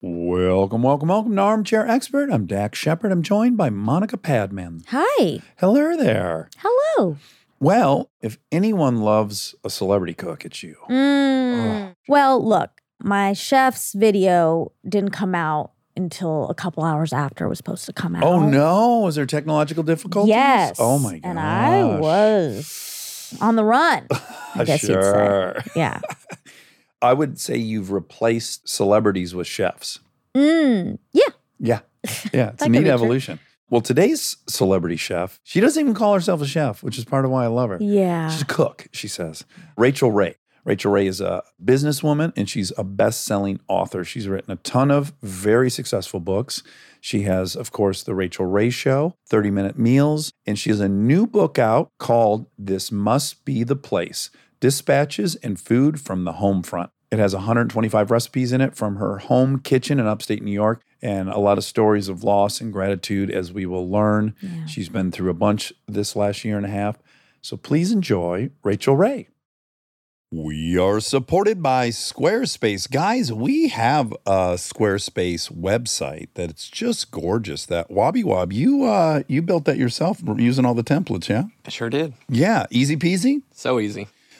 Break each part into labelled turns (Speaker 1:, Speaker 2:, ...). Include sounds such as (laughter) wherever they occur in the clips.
Speaker 1: Welcome, welcome, welcome to Armchair Expert. I'm Dax Shepard. I'm joined by Monica Padman.
Speaker 2: Hi.
Speaker 1: Hello there.
Speaker 2: Hello.
Speaker 1: Well, if anyone loves a celebrity cook, it's you.
Speaker 2: Mm. Well, look, my chef's video didn't come out until a couple hours after it was supposed to come out.
Speaker 1: Oh no, was there technological difficulties?
Speaker 2: Yes.
Speaker 1: Oh my god.
Speaker 2: And I was on the run. (laughs) I guess you'd say. Yeah. (laughs)
Speaker 1: I would say you've replaced celebrities with chefs.
Speaker 2: Mm. Yeah.
Speaker 1: Yeah. (laughs) Yeah. It's a neat
Speaker 2: be true.
Speaker 1: evolution. Well, today's celebrity chef, she doesn't even call herself a chef, which is part of why I love her.
Speaker 2: Yeah.
Speaker 1: She's a cook, she says. Rachael Ray. Rachael Ray is a businesswoman and she's a best selling author. She's written a ton of very successful books. She has, of course, The Rachael Ray Show, 30 Minute Meals, and she has a new book out called This Must Be the Place Dispatches and Food from the Home Front. It has 125 recipes in it from her home kitchen in upstate New York and a lot of stories of loss and gratitude as we will learn.
Speaker 2: Yeah.
Speaker 1: She's been through a bunch this last year and a half. So please enjoy Rachael Ray. We are supported by Squarespace. Guys, we have a Squarespace website that's just gorgeous. That Wobby Wob, you uh you built that yourself using all the templates, yeah?
Speaker 3: I sure did.
Speaker 1: Yeah, easy peasy.
Speaker 3: So easy.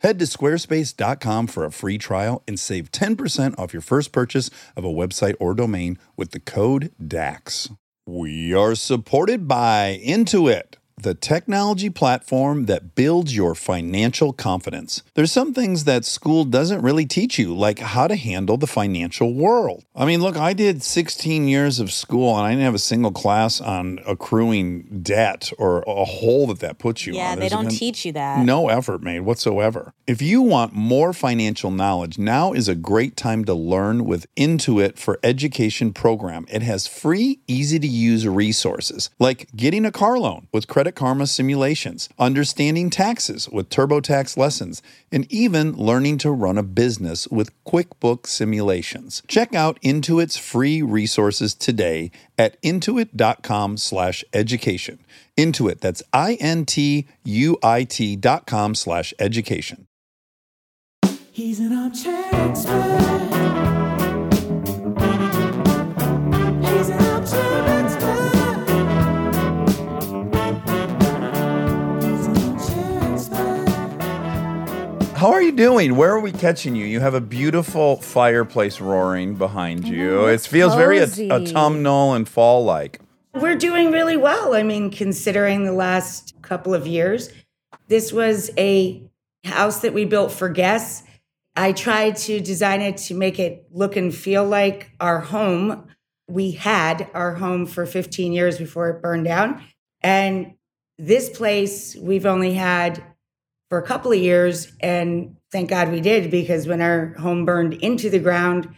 Speaker 1: Head to squarespace.com for a free trial and save 10% off your first purchase of a website or domain with the code DAX. We are supported by Intuit, the technology platform that builds your financial confidence. There's some things that school doesn't really teach you, like how to handle the financial world. I mean, look, I did 16 years of school and I didn't have a single class on accruing debt or a hole that that puts you
Speaker 4: Yeah,
Speaker 1: on.
Speaker 4: they don't teach you that.
Speaker 1: no effort made whatsoever. If you want more financial knowledge, now is a great time to learn with Intuit for Education program. It has free, easy to use resources like getting a car loan with Credit Karma simulations, understanding taxes with TurboTax lessons, and even learning to run a business with QuickBooks simulations. Check out Intuit's free resources today at intuit.com/education. Intuit, that's I N T U I T dot com slash education.
Speaker 5: He's an.
Speaker 1: How are you doing? Where are we catching you? You have a beautiful fireplace roaring behind oh, you.
Speaker 2: know,
Speaker 1: It feels very
Speaker 2: cozy.
Speaker 1: a- autumnal and fall like.
Speaker 6: We're doing really well. I mean, considering the last couple of years, this was a house that we built for guests. I tried to design it to make it look and feel like our home. We had our home for 15 years before it burned down. And this place we've only had for a couple of years. And thank God we did, because when our home burned into the ground,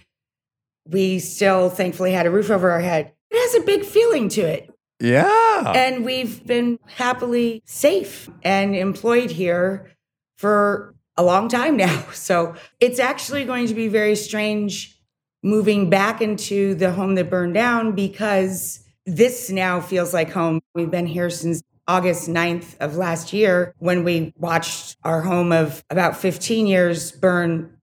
Speaker 6: we still thankfully had a roof over our head. It has a big feeling to it.
Speaker 1: Yeah.
Speaker 6: And we've been happily safe and employed here for a long time now. (laughs) So it's actually going to be very strange moving back into the home that burned down because this now feels like home. We've been here since August 9th of last year when we watched our home of about 15 years burn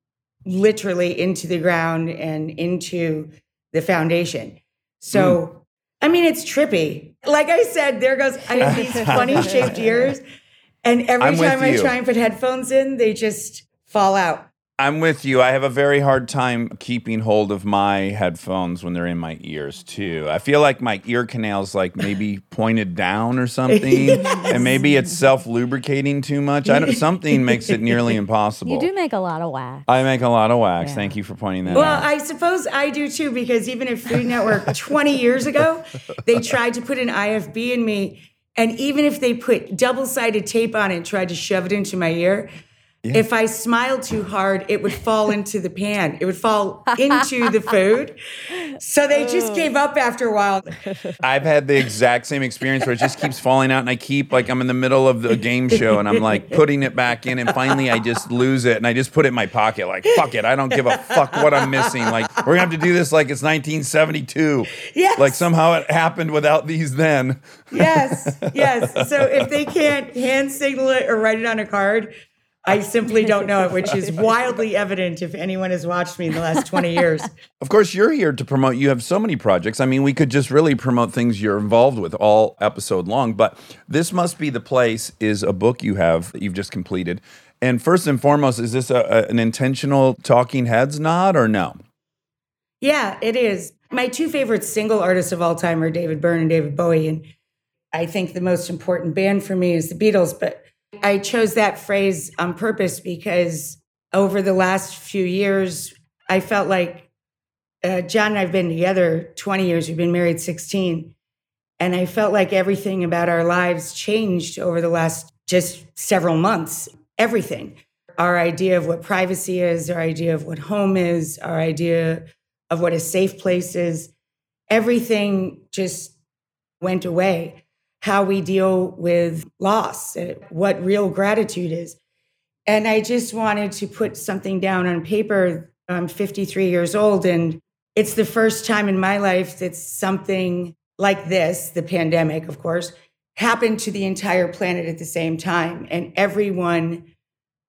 Speaker 6: literally into the ground and into the foundation. So, hmm. I mean, it's trippy. Like I said, there goes, I have these (laughs) funny shaped ears. And every
Speaker 1: I'm
Speaker 6: time I
Speaker 1: you.
Speaker 6: try and put headphones in, they just fall out.
Speaker 1: I'm with you. I have a very hard time keeping hold of my headphones when they're in my ears too. I feel like my ear canal's like maybe (laughs) pointed down or something, and maybe it's self lubricating too much. I don't. (laughs) Something makes it nearly impossible.
Speaker 2: You do make a lot of wax.
Speaker 1: I make a lot of wax.
Speaker 2: Yeah.
Speaker 1: Thank you for pointing that
Speaker 6: Well,
Speaker 1: out.
Speaker 6: Well, I suppose I do too, because even at Food Network 20 years ago, they tried to put an IFB in me. And even if they put double sided tape on it and tried to shove it into my ear, If I smiled too hard, it would fall into the pan. It would fall into the food. So they just gave up after a while.
Speaker 1: I've had the exact same experience where it just keeps falling out, and I keep like I'm in the middle of the game show, and I'm like putting it back in, and finally I just lose it, and I just put it in my pocket, like fuck it, I don't give a fuck what I'm missing. Like we're gonna have to do this like it's 1972.
Speaker 6: Yes.
Speaker 1: Like somehow it happened without these then.
Speaker 6: Yes, yes. (laughs) So if they can't hand signal it or write it on a card, I simply don't know it, which is (laughs) wildly evident if anyone has watched me in the last 20 years. (laughs)
Speaker 1: Of course, you're here to promote. You have so many projects. I mean, we could just really promote things you're involved with all episode long, but this must be the place. Is a book you have that you've just completed. And first and foremost, is this a, a- an intentional Talking Heads nod or no?
Speaker 6: Yeah, it is. My two favorite single artists of all time are David Byrne and David Bowie. And I think the most important band for me is the Beatles. But I chose that phrase on purpose because over the last few years, I felt like uh, John and I have been together 20 years. We've been married 16. And I felt like everything about our lives changed over the last just several months. Everything. Our idea of what privacy is, our idea of what home is, our idea of what a safe place is, everything just went away. How we deal with loss, what real gratitude is. And I just wanted to put something down on paper. I'm 53 years old, and it's the first time in my life that something like this, the pandemic, of course, happened to the entire planet at the same time. And everyone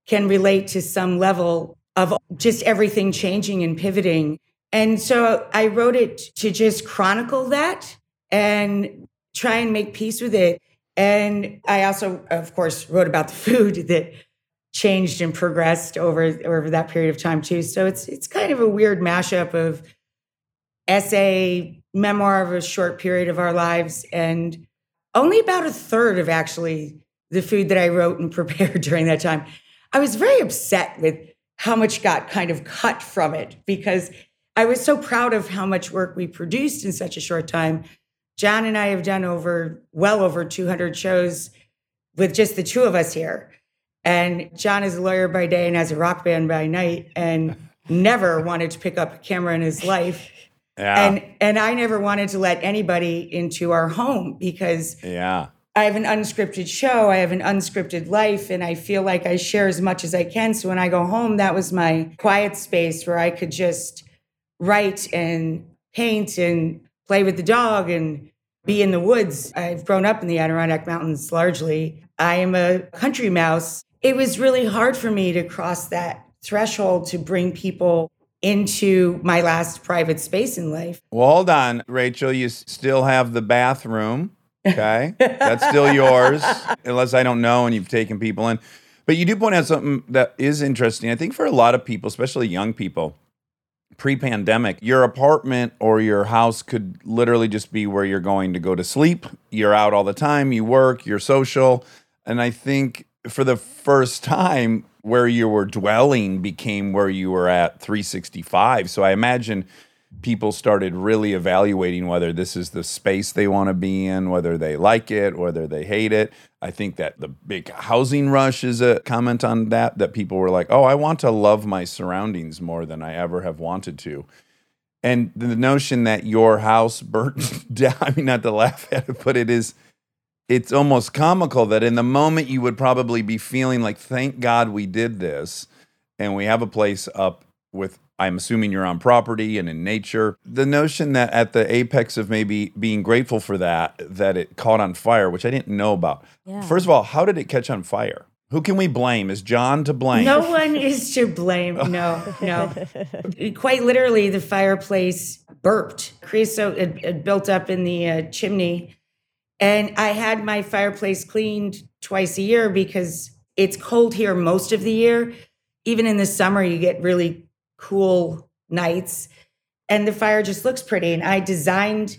Speaker 6: can relate to some level of just everything changing and pivoting. And so I wrote it to just chronicle that and try and make peace with it. And I also, of course, wrote about the food (laughs) that changed and progressed over over that period of time too. So it's it's kind of a weird mashup of essay, memoir of a short period of our lives, and only about a third of actually the food that I wrote and (laughs) prepared during that time. I was very upset with how much got kind of cut from it because I was so proud of how much work we produced in such a short time. John and I have done over well over 200 shows with just the two of us here. And John is a lawyer by day and has a rock band by night and (laughs) never wanted to pick up a camera in his life.
Speaker 1: Yeah.
Speaker 6: And and I never wanted to let anybody into our home because
Speaker 1: yeah.
Speaker 6: I have an unscripted show, I have an unscripted life, and I feel like I share as much as I can. So when I go home, that was my quiet space where I could just write and paint and play with the dog and be in the woods. I've grown up in the Adirondack Mountains largely. I am a country mouse. It was really hard for me to cross that threshold to bring people into my last private space in life.
Speaker 1: Well, hold on, Rachael. You still have the bathroom. Okay. That's still yours, (laughs) unless I don't know and you've taken people in. But you do point out something that is interesting. I think for a lot of people, especially young people, pre pandemic, your apartment or your house could literally just be where you're going to go to sleep. You're out all the time, you work, you're social. And I think for the first time, where you were dwelling became where you were at 365. So I imagine people started really evaluating whether this is the space they want to be in, whether they like it, whether they hate it. I think that the big housing rush is a comment on that, that people were like, oh, I want to love my surroundings more than I ever have wanted to. And the notion that your house burnt (laughs) down, I mean, not to laugh at it, but it is, it's almost comical that in the moment you would probably be feeling like, thank God we did this. And we have a place up with, I'm assuming you're on property and in nature. The notion that at the apex of maybe being grateful for that, that it caught on fire, which I didn't know about.
Speaker 2: Yeah.
Speaker 1: First of all, how did it catch on fire? Who can we blame? Is John to blame?
Speaker 6: No one is to blame. No, no. (laughs) Quite literally, the fireplace burped. Creosote had, had built up in the uh, chimney. And I had my fireplace cleaned twice a year because it's cold here most of the year. Even in the summer, you get really cool nights. And the fire just looks pretty. And I designed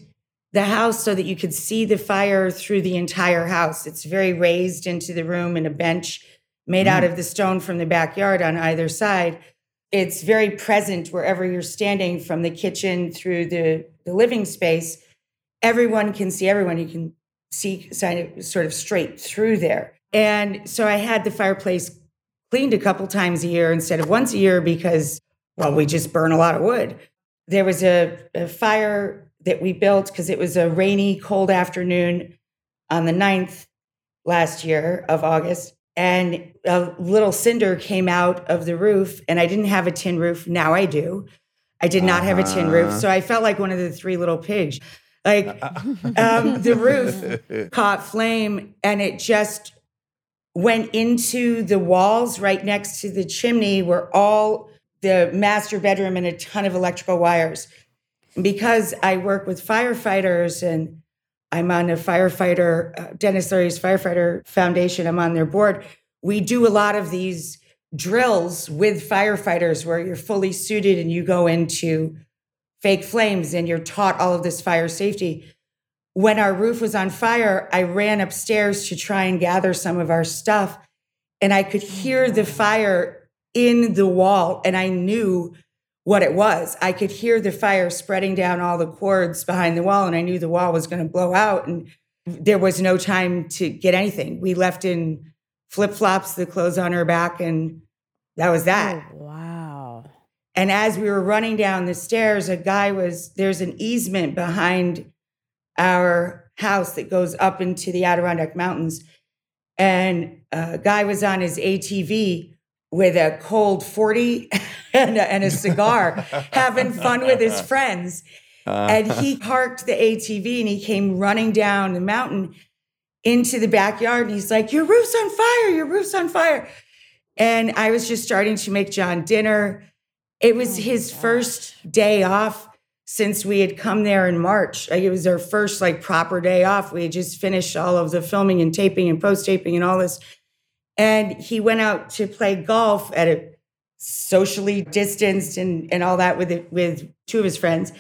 Speaker 6: the house so that you could see the fire through the entire house. It's very raised into the room and a bench made out mm. of the stone from the backyard on either side. It's very present wherever you're standing from the kitchen through the, the living space. Everyone can see everyone. You can see sort of straight through there. And so I had the fireplace cleaned a couple times a year instead of once a year because, well, we just burn a lot of wood. There was a, a fire that we built because it was a rainy, cold afternoon on the 9th last year of August. And a little cinder came out of the roof, and I didn't have a tin roof. Now I do. I did not have a tin roof.
Speaker 7: Uh-huh.
Speaker 6: So I felt like one of the three little pigs. Like (laughs) um, the roof caught flame and it just went into the walls right next to the chimney were all the master bedroom and a ton of electrical wires. Because I work with firefighters and I'm on a firefighter, uh, Denis Leary's Firefighter Foundation, I'm on their board. We do a lot of these drills with firefighters where you're fully suited and you go into fake flames and you're taught all of this fire safety. When our roof was on fire, I ran upstairs to try and gather some of our stuff and I could hear the fire in the wall and I knew what it was. I could hear the fire spreading down all the cords behind the wall and I knew the wall was going to blow out and there was no time to get anything. We left in flip-flops, the clothes on her back and that was that.
Speaker 2: Oh, wow.
Speaker 6: And as we were running down the stairs, a guy was there's an easement behind our house that goes up into the Adirondack Mountains. And a guy was on his ATV with a cold 40 (laughs) and a, and a cigar, (laughs) having fun with his friends. Uh-huh. And he parked the ATV and he came running down the mountain into the backyard. And he's like, Your roof's on fire, your roof's on fire. And I was just starting to make John dinner. It was
Speaker 2: Oh,
Speaker 6: his
Speaker 2: gosh.
Speaker 6: first day off since we had come there in March. Like it was our first like proper day off. We had just finished all of the filming and taping and post taping and all this. And he went out to play golf at a socially distanced and, and all that with with two of his friends.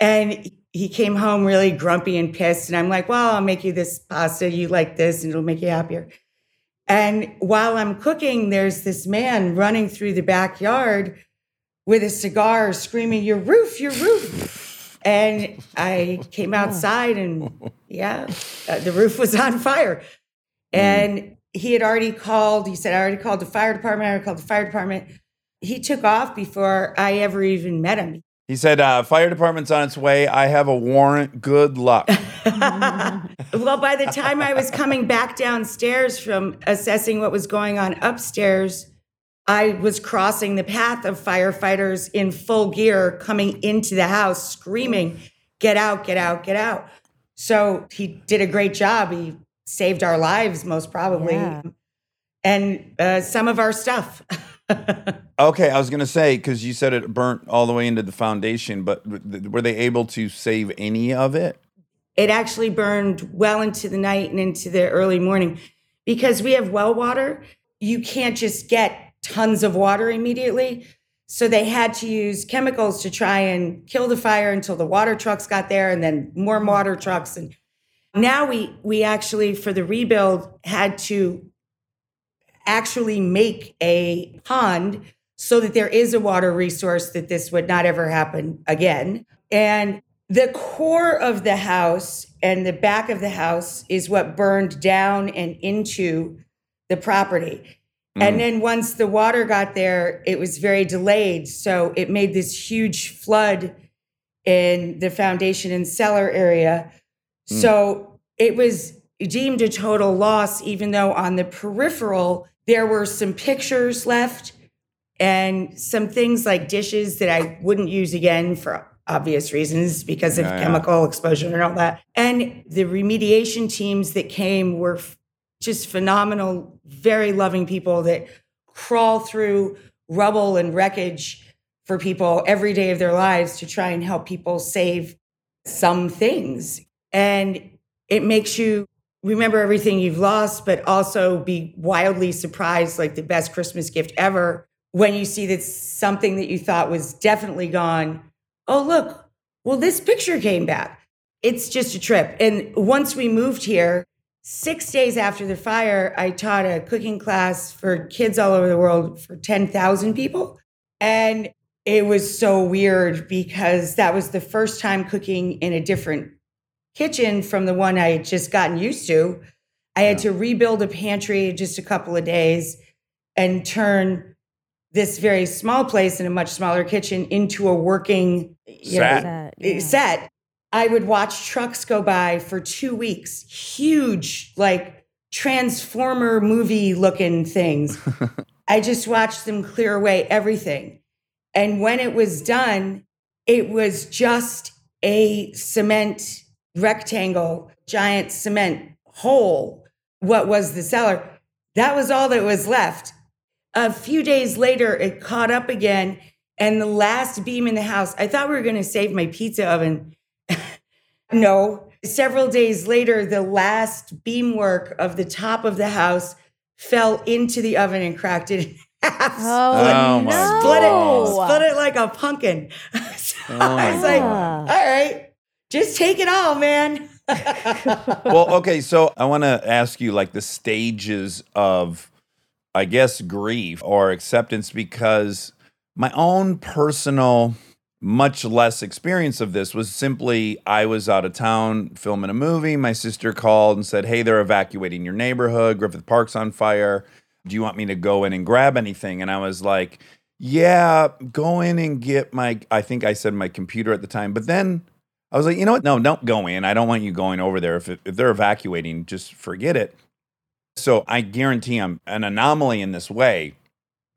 Speaker 6: And he came home really grumpy and pissed. And I'm like, well, I'll make you this pasta. You like this and it'll make you happier. And while I'm cooking, there's this man running through the backyard with a cigar screaming, Your roof, your roof. And I came (laughs) outside and yeah, uh, the roof was on fire. And he had already called, he said, I already called the fire department, I already called the fire department. He took off before I ever even met him.
Speaker 7: He said, uh, "Fire department's on its way. I have a warrant. Good luck." (laughs) (laughs)
Speaker 6: well, by the time I was coming back downstairs from assessing what was going on upstairs, I was crossing the path of firefighters in full gear coming into the house screaming, Get out, get out, get out. So he did a great job. He saved our lives, most probably,
Speaker 2: Yeah.
Speaker 6: and uh, some of our stuff. (laughs)
Speaker 7: okay, I was gonna say because you said it burnt all the way into the foundation, but w- were they able to save any of it?
Speaker 6: it actually burned well into the night and into the early morning because we have well water. You can't just get tons of water immediately. So they had to use chemicals to try and kill the fire until the water trucks got there and then more water trucks. And now we we actually for the rebuild had to actually make a pond so that there is a water resource that this would not ever happen again. And the core of the house and the back of the house is what burned down and into the property. And mm. then once the water got there, it was very delayed. So it made this huge flood in the foundation and cellar area. Mm. So it was deemed a total loss, even though on the peripheral, there were some pictures left and some things like dishes that I wouldn't use again for obvious reasons because of
Speaker 7: Yeah, yeah.
Speaker 6: chemical exposure and all that. And the remediation teams that came were f- just phenomenal, very loving people that crawl through rubble and wreckage for people every day of their lives to try and help people save some things. And it makes you remember everything you've lost, but also be wildly surprised, like the best Christmas gift ever, when you see that something that you thought was definitely gone. Oh, look, well, this picture came back. It's just a trip. And once we moved here, six days after the fire, I taught a cooking class for kids all over the world for 10,000 people. And it was so weird because that was the first time cooking in a different kitchen from the one I had just gotten used to. I had to rebuild a pantry in just a couple of days. and turn this very small place in a much smaller kitchen into a working you know,
Speaker 1: Set.
Speaker 2: Set,
Speaker 6: eh,
Speaker 2: yeah.
Speaker 6: set. I would watch trucks go by for two weeks, huge, like transformer movie looking things. (laughs) I just watched them clear away everything. And when it was done, it was just a cement rectangle, giant cement hole. What was the cellar? That was all that was left. A few days later, it caught up again. And the last beam in the house, I thought we were going to save my pizza oven. (laughs) no. Several days later, the last beamwork of the top of the house fell into the oven and cracked it in (laughs) half.
Speaker 2: Oh,
Speaker 1: Oh, my
Speaker 2: no.
Speaker 6: split it, split it like a pumpkin. (laughs) so
Speaker 1: Oh
Speaker 6: I was like,
Speaker 2: ah.
Speaker 6: all right, just take it all, man. (laughs)
Speaker 1: well, okay, so I want to ask you like the stages of, I guess, grief or acceptance because my own personal, much less experience of this was simply I was out of town filming a movie. My sister called and said, Hey, they're evacuating your neighborhood. Griffith Park's on fire. Do you want me to go in and grab anything? And I was like, Yeah, go in and get my, I think I said my computer at the time. But then I was like, you know what? No, don't go in. I don't want you going over there. If, if they're evacuating, just forget it. So I guarantee I'm an anomaly in this way.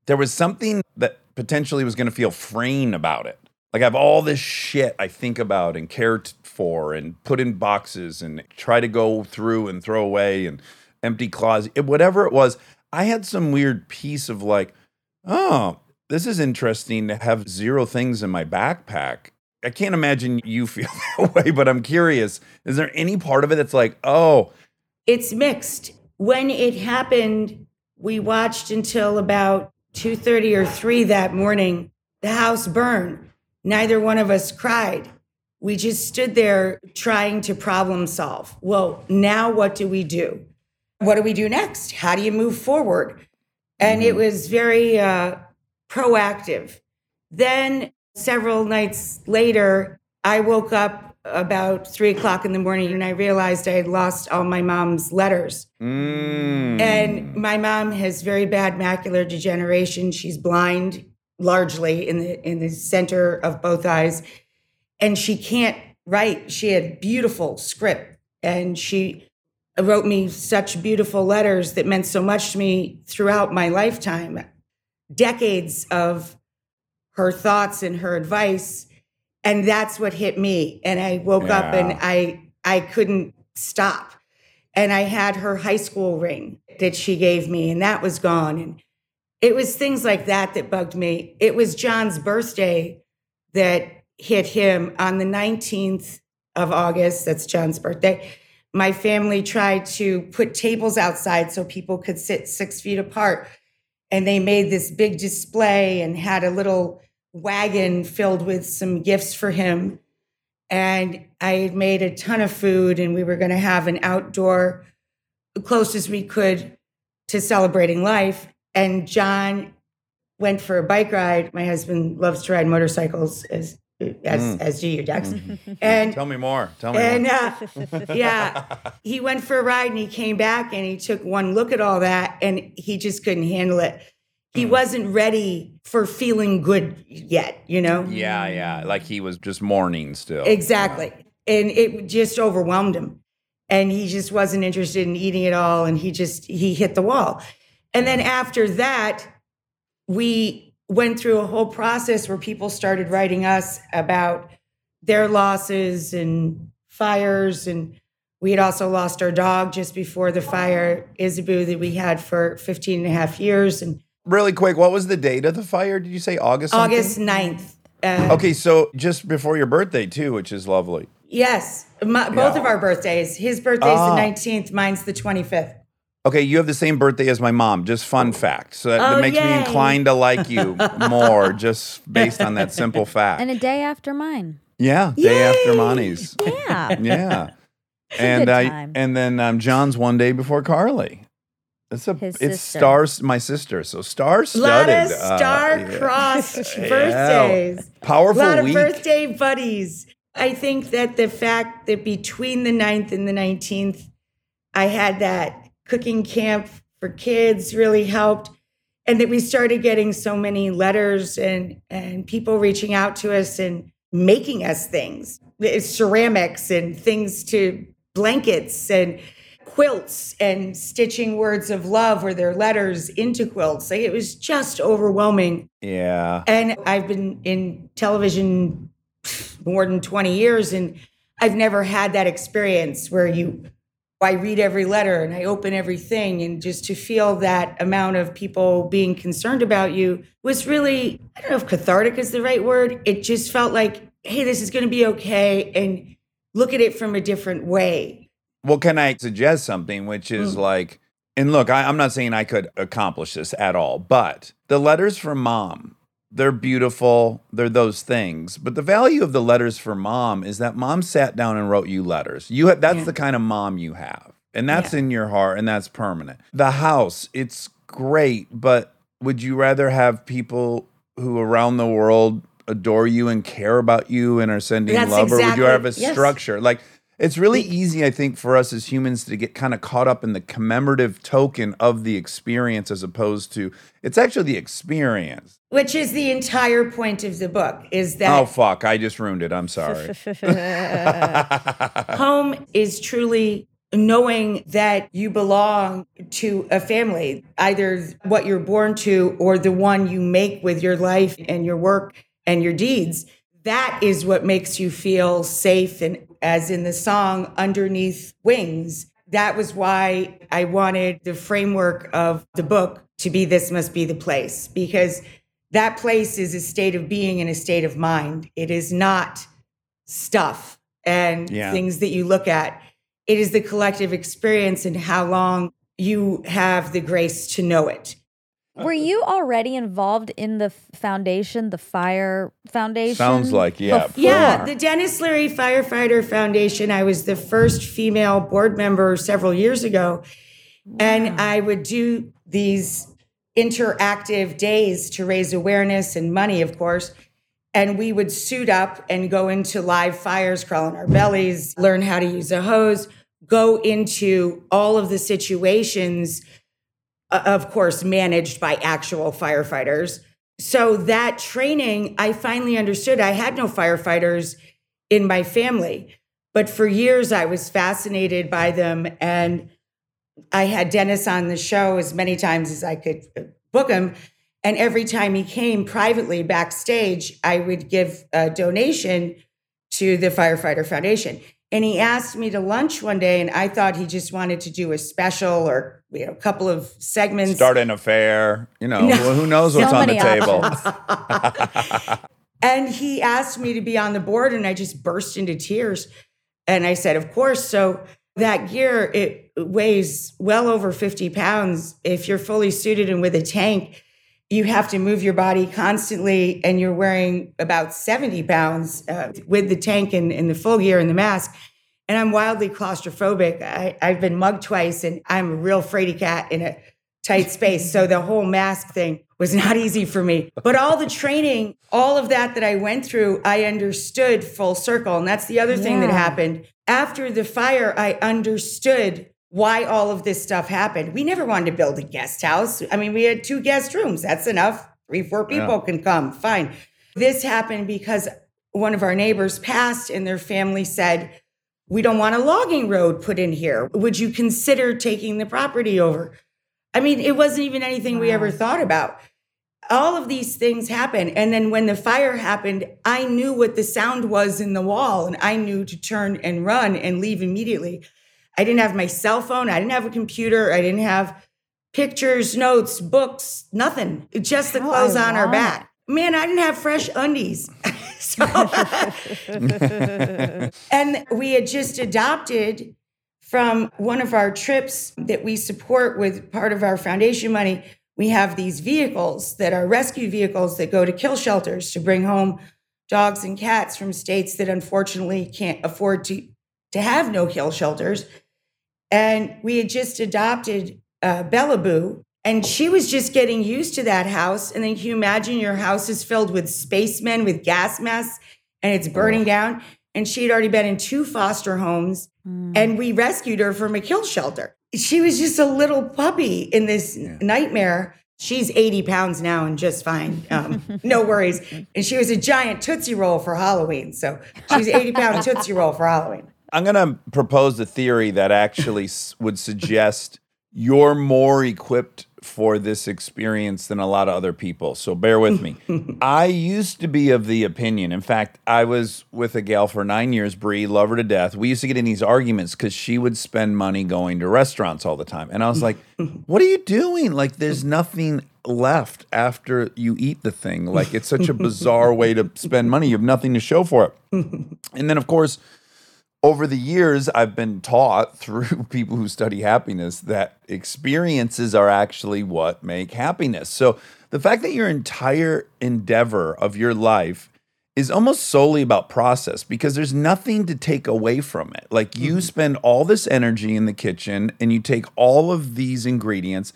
Speaker 1: There was something that potentially was going to feel freeing about it. Like I have all this shit I think about and care for and put in boxes and try to go through and throw away and empty closet, whatever it was. I had some weird piece of like, oh, this is interesting to have zero things in my backpack. I can't imagine you (laughs) feel that way, but I'm curious. Is there any part of it that's like, oh,
Speaker 6: it's mixed. When it happened, we watched until about 2:30 or 3 that morning. The house burned. Neither one of us cried. We just stood there trying to problem solve. Well, now what do we do? What do we do next? How do you move forward? And it was very uh, proactive. Then several nights later, I woke up about three o'clock in the morning and I realized I had lost all my mom's letters.
Speaker 1: mm,
Speaker 6: And my mom has very bad macular degeneration. She's blind largely in the in the center of both eyes. And she can't write. She had beautiful script and she wrote me such beautiful letters that meant so much to me throughout my lifetime. Decades of her thoughts and her advice and that's what hit me and I woke up and I I couldn't stop and I had her high school ring that she gave me, and that was gone. And it was things like that that bugged me. It was John's birthday that hit him on the 19th of August. That's John's birthday. My family tried to put tables outside so people could sit six feet apart. And they made this big display and had a little wagon filled with some gifts for him and I had made a ton of food, and we were going to have an outdoor, close as we could to celebrating life. And John went for a bike ride. My husband loves to ride motorcycles, as as,
Speaker 1: Mm.
Speaker 6: as do you, Dax. (laughs) And
Speaker 1: tell me more. Tell me
Speaker 6: and
Speaker 1: more.
Speaker 6: uh, yeah, he went for a ride and he came back and he took one look at all that and he just couldn't handle it. He
Speaker 1: Hmm.
Speaker 6: wasn't ready for feeling good yet, you know?
Speaker 1: yeah, yeah. Like he was just mourning still.
Speaker 6: Exactly. And it just overwhelmed him. And he just wasn't interested in eating at all. And he just, he hit the wall. And then after that, we went through a whole process where people started writing us about their losses and fires. And we had also lost our dog just before the fire, Isaboo, that we had for 15 and a half years. And
Speaker 1: Really quick, what was the date of the fire? Did you say August? something?
Speaker 6: August 9th. Uh,
Speaker 1: Okay, so just before your birthday too, which is lovely.
Speaker 6: Yes, my, both
Speaker 1: Yeah.
Speaker 6: of our birthdays. His birthday's
Speaker 1: Ah.
Speaker 6: the 19th, mine's the 25th.
Speaker 1: Okay, you have the same birthday as my mom. Just fun fact. So that, that
Speaker 6: Oh,
Speaker 1: makes me inclined to like you (laughs) more, just based on that simple (laughs) fact.
Speaker 2: And a day after mine.
Speaker 1: yeah, day after
Speaker 6: Yay.
Speaker 1: Monty's.
Speaker 2: Yeah. (laughs)
Speaker 1: Yeah, and
Speaker 2: good
Speaker 1: I and then um, John's one day before Carly. It's a
Speaker 2: His
Speaker 1: it's
Speaker 2: sister.
Speaker 1: stars my sister. So star
Speaker 6: A lot
Speaker 1: studded.
Speaker 6: of star-crossed (laughs) birthdays. A
Speaker 1: Powerful
Speaker 6: lot of
Speaker 1: week.
Speaker 6: birthday buddies. I think that the fact that between the 9th and the 19th, I had that cooking camp for kids really helped. and that we started getting so many letters and and people reaching out to us and making us things ceramics and things to blankets and quilts and stitching words of love or their letters into quilts like it was just overwhelming
Speaker 1: Yeah.
Speaker 6: and I've been in television more than 20 years, and I've never had that experience where you, I read every letter and I open everything, and just to feel that amount of people being concerned about you was really, I don't know if cathartic is the right word. It just felt like, hey, this is going to be okay, and look at it from a different way.
Speaker 1: Well, can I suggest something, which is
Speaker 6: Mm.
Speaker 1: like, and look, I, I'm not saying I could accomplish this at all, but the letters from mom, they're beautiful. They're those things. But the value of the letters from mom is that mom sat down and wrote you letters. You have, that's
Speaker 6: Yeah.
Speaker 1: the kind of mom you have. And that's in your heart and that's permanent. The house, it's great, but would you rather have people who around the world adore you and care about you and are sending
Speaker 6: That's
Speaker 1: love or would you have a
Speaker 6: yes.
Speaker 1: structure? Like it's really easy, I think, for us as humans to get kind of caught up in the commemorative token of the experience as opposed to it's actually the experience.
Speaker 6: Which is the entire point of the book is that
Speaker 1: Oh fuck, I just ruined it. I'm sorry. (laughs) (laughs)
Speaker 6: home is truly knowing that you belong to a family, either what you're born to or the one you make with your life and your work and your deeds. That is what makes you feel safe and as in the song underneath wings. That was why I wanted the framework of the book to be this must be the place because that place is a state of being and a state of mind. It is not stuff and
Speaker 1: Yeah.
Speaker 6: things that you look at. It is the collective experience and how long you have the grace to know it.
Speaker 2: Were you already involved in the foundation, the fire foundation?
Speaker 1: Sounds like, yeah.
Speaker 2: before?
Speaker 6: Yeah, the Denis Leary Firefighter Foundation. I was the first female board member several years ago. And I would do these interactive days to raise awareness and money, of course. And we would suit up and go into live fires, crawl on our bellies, learn how to use a hose, go into all of the situations, of course, managed by actual firefighters. So that training, I finally understood. I had no firefighters in my family, but for years I was fascinated by them. And I had Denis on the show as many times as I could uh, book him. And every time he came privately backstage, I would give a donation to the Firefighter Foundation. And he asked me to lunch one day, and I thought he just wanted to do a special or you know, a couple of segments.
Speaker 1: Start an affair. You know,
Speaker 6: No.
Speaker 1: who knows
Speaker 2: So
Speaker 1: what's on the table. (laughs)
Speaker 6: And he asked me to be on the board, and I just burst into tears. And I said, Of course. So that gear, it weighs well over 50 pounds. If you're fully suited and with a tank, you have to move your body constantly, and you're wearing about 70 pounds uh, with the tank and, and the full gear and the mask. And I'm wildly claustrophobic. I, I've been mugged twice, and I'm a real fraidy cat in a tight (laughs) space. So the whole mask thing was not (laughs) easy for me. But all the training, all of that that I went through, I understood full circle. And that's the other thing that happened. After the fire, I understood why all of this stuff happened. We never wanted to build a guest house. I mean, we had two guest rooms. That's enough. Three, four people
Speaker 1: Yeah.
Speaker 6: can come. Fine. This happened because one of our neighbors passed and their family said, we don't want a logging road put in here. Would you consider taking the property over? I mean, it wasn't even anything we ever thought about. All of these things happen. And then when the fire happened, I knew what the sound was in the wall and I knew to turn and run and leave immediately. I didn't have my cell phone. I didn't have a computer. I didn't have pictures, notes, books, nothing. Just the
Speaker 2: How
Speaker 6: clothes on our back. Man, I didn't have fresh undies. (laughs) so, and we had just adopted from one of our trips that we support with part of our foundation money. We have these vehicles that are rescue vehicles that go to kill shelters to bring home dogs and cats from states that unfortunately can't afford to, to have no kill shelters. And we had just adopted uh, Bella Boo, and she was just getting used to that house. And then can you imagine your house is filled with spacemen with gas masks and it's burning down? And she had already been in two foster homes, and we rescued her from a kill shelter. She was just a little puppy in this nightmare. She's 80 pounds now and just fine. Um, no (laughs) worries. And she was a giant Tootsie Roll for Halloween. So she's 80 pound (laughs) Tootsie Roll for Halloween.
Speaker 1: I'm going to propose a theory that actually would suggest you're more equipped for this experience than a lot of other people. So bear with me. (laughs) I used to be of the opinion. In fact, I was with a gal for nine years, Brie, love her to death. We used to get in these arguments because she would spend money going to restaurants all the time. And I was like, (laughs) what are you doing? Like, there's nothing left after you eat the thing. Like, it's such a bizarre way to spend money. You have nothing to show for it. (laughs) And then, of course, over the years, I've been taught (laughs) through people who study happiness that experiences are actually what make happiness. So the fact that your entire endeavor of your life is almost solely about process because there's nothing to take away from it. Like you mm-hmm. spend all this energy in the kitchen and you take all of these ingredients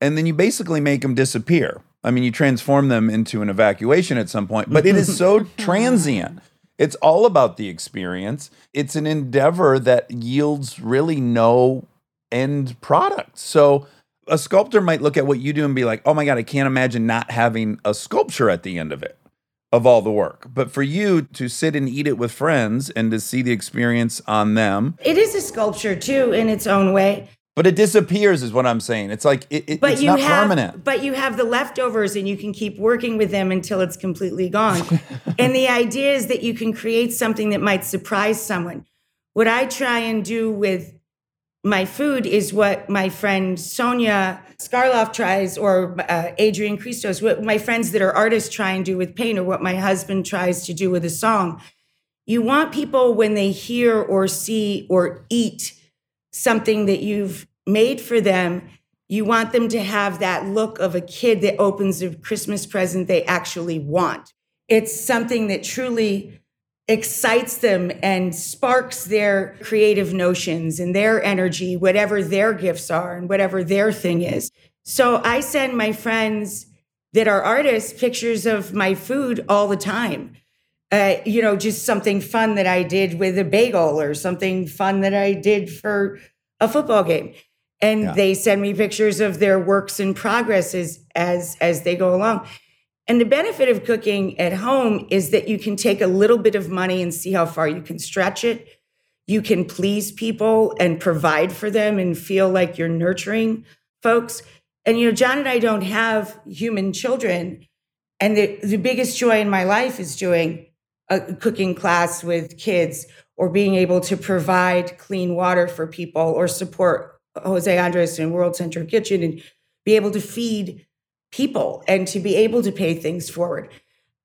Speaker 1: and then you basically make them disappear. I mean, you transform them into an evacuation at some point, but it is so (laughs) transient. It's all about the experience. It's an endeavor that yields really no end product. So a sculptor might look at what you do and be like, oh my God, I can't imagine not having a sculpture at the end of it, of all the work. But for you to sit and eat it with friends and to see the experience on them,
Speaker 6: It is a sculpture too, in its own way.
Speaker 1: But it disappears, is what I'm saying. It's like, it, it-
Speaker 6: But
Speaker 1: it's
Speaker 6: you
Speaker 1: not
Speaker 6: have,
Speaker 1: permanent.
Speaker 6: but you have the leftovers, and you can keep working with them until it's completely gone. (laughs) and the idea is that you can create something that might surprise someone. What I try and do with my food is what my friend Sonia Skarloff tries, or uh, Adrian Christos, what my friends that are artists try and do with paint, or what my husband tries to do with a song. You want people when they hear or see or eat something that you've made for them, you want them to have that look of a kid that opens a Christmas present they actually want. It's something that truly excites them and sparks their creative notions and their energy, whatever their gifts are and whatever their thing is. So I send my friends that are artists pictures of my food all the time. Uh, you know, just something fun that I did with a bagel or something fun that I did for a football game. And
Speaker 1: Yeah.
Speaker 6: they send me pictures of their works in progress as, as as they go along. And the benefit of cooking at home is that you can take a little bit of money and see how far you can stretch it. You can please people and provide for them and feel like you're nurturing folks. And you know, John and I don't have human children. And the, the biggest joy in my life is doing a cooking class with kids or being able to provide clean water for people or support Jose Andres and World Central Kitchen and be able to feed people and to be able to pay things forward.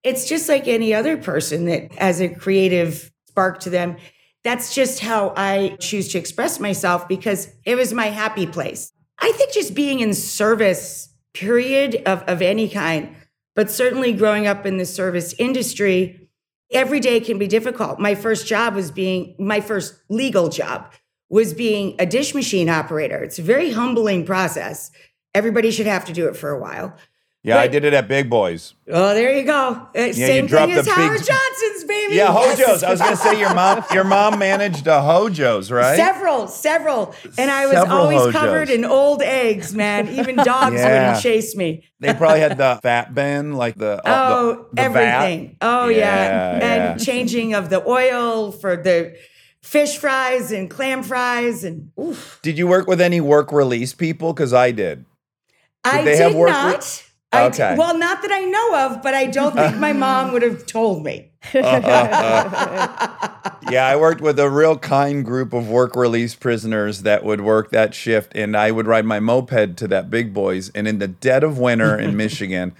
Speaker 6: It's just like any other person that has a creative spark to them. That's just how I choose to express myself because it was my happy place. I think just being in service, period, of, of any kind, but certainly growing up in the service industry, every day can be difficult. My first job was being, my first legal job was being a dish machine operator. It's a very humbling process. Everybody should have to do it for a while.
Speaker 1: Yeah, I did it at Big Boys.
Speaker 6: Oh, there you go.
Speaker 1: You
Speaker 6: Same
Speaker 1: drop
Speaker 6: thing as
Speaker 1: the
Speaker 6: Howard
Speaker 1: big-
Speaker 6: Johnson's, baby.
Speaker 1: Yeah. Hojo's. I was going to say your mom. Your mom managed a Hojo's, right?
Speaker 6: Several, several. And I was
Speaker 1: Several
Speaker 6: always
Speaker 1: Hojos.
Speaker 6: covered in old eggs, man. Even dogs
Speaker 1: Yeah.
Speaker 6: wouldn't chase me.
Speaker 1: They probably had the fat bin, like the uh,
Speaker 6: Oh,
Speaker 1: the, the vat.
Speaker 6: everything. Oh, yeah.
Speaker 1: Yeah,
Speaker 6: And
Speaker 1: yeah.
Speaker 6: changing of the oil for the fish fries and clam fries. And oof.
Speaker 1: Did you work with any work release people? Because I did.
Speaker 6: I
Speaker 1: they
Speaker 6: did
Speaker 1: have work
Speaker 6: not. I
Speaker 1: Okay.
Speaker 6: well, not that I know of, but I don't think my mom would have told me. (laughs)
Speaker 1: Yeah, I worked with a real kind group of work release prisoners that would work that shift, and I would ride my moped to that big boys. And in the dead of winter in (laughs) Michigan,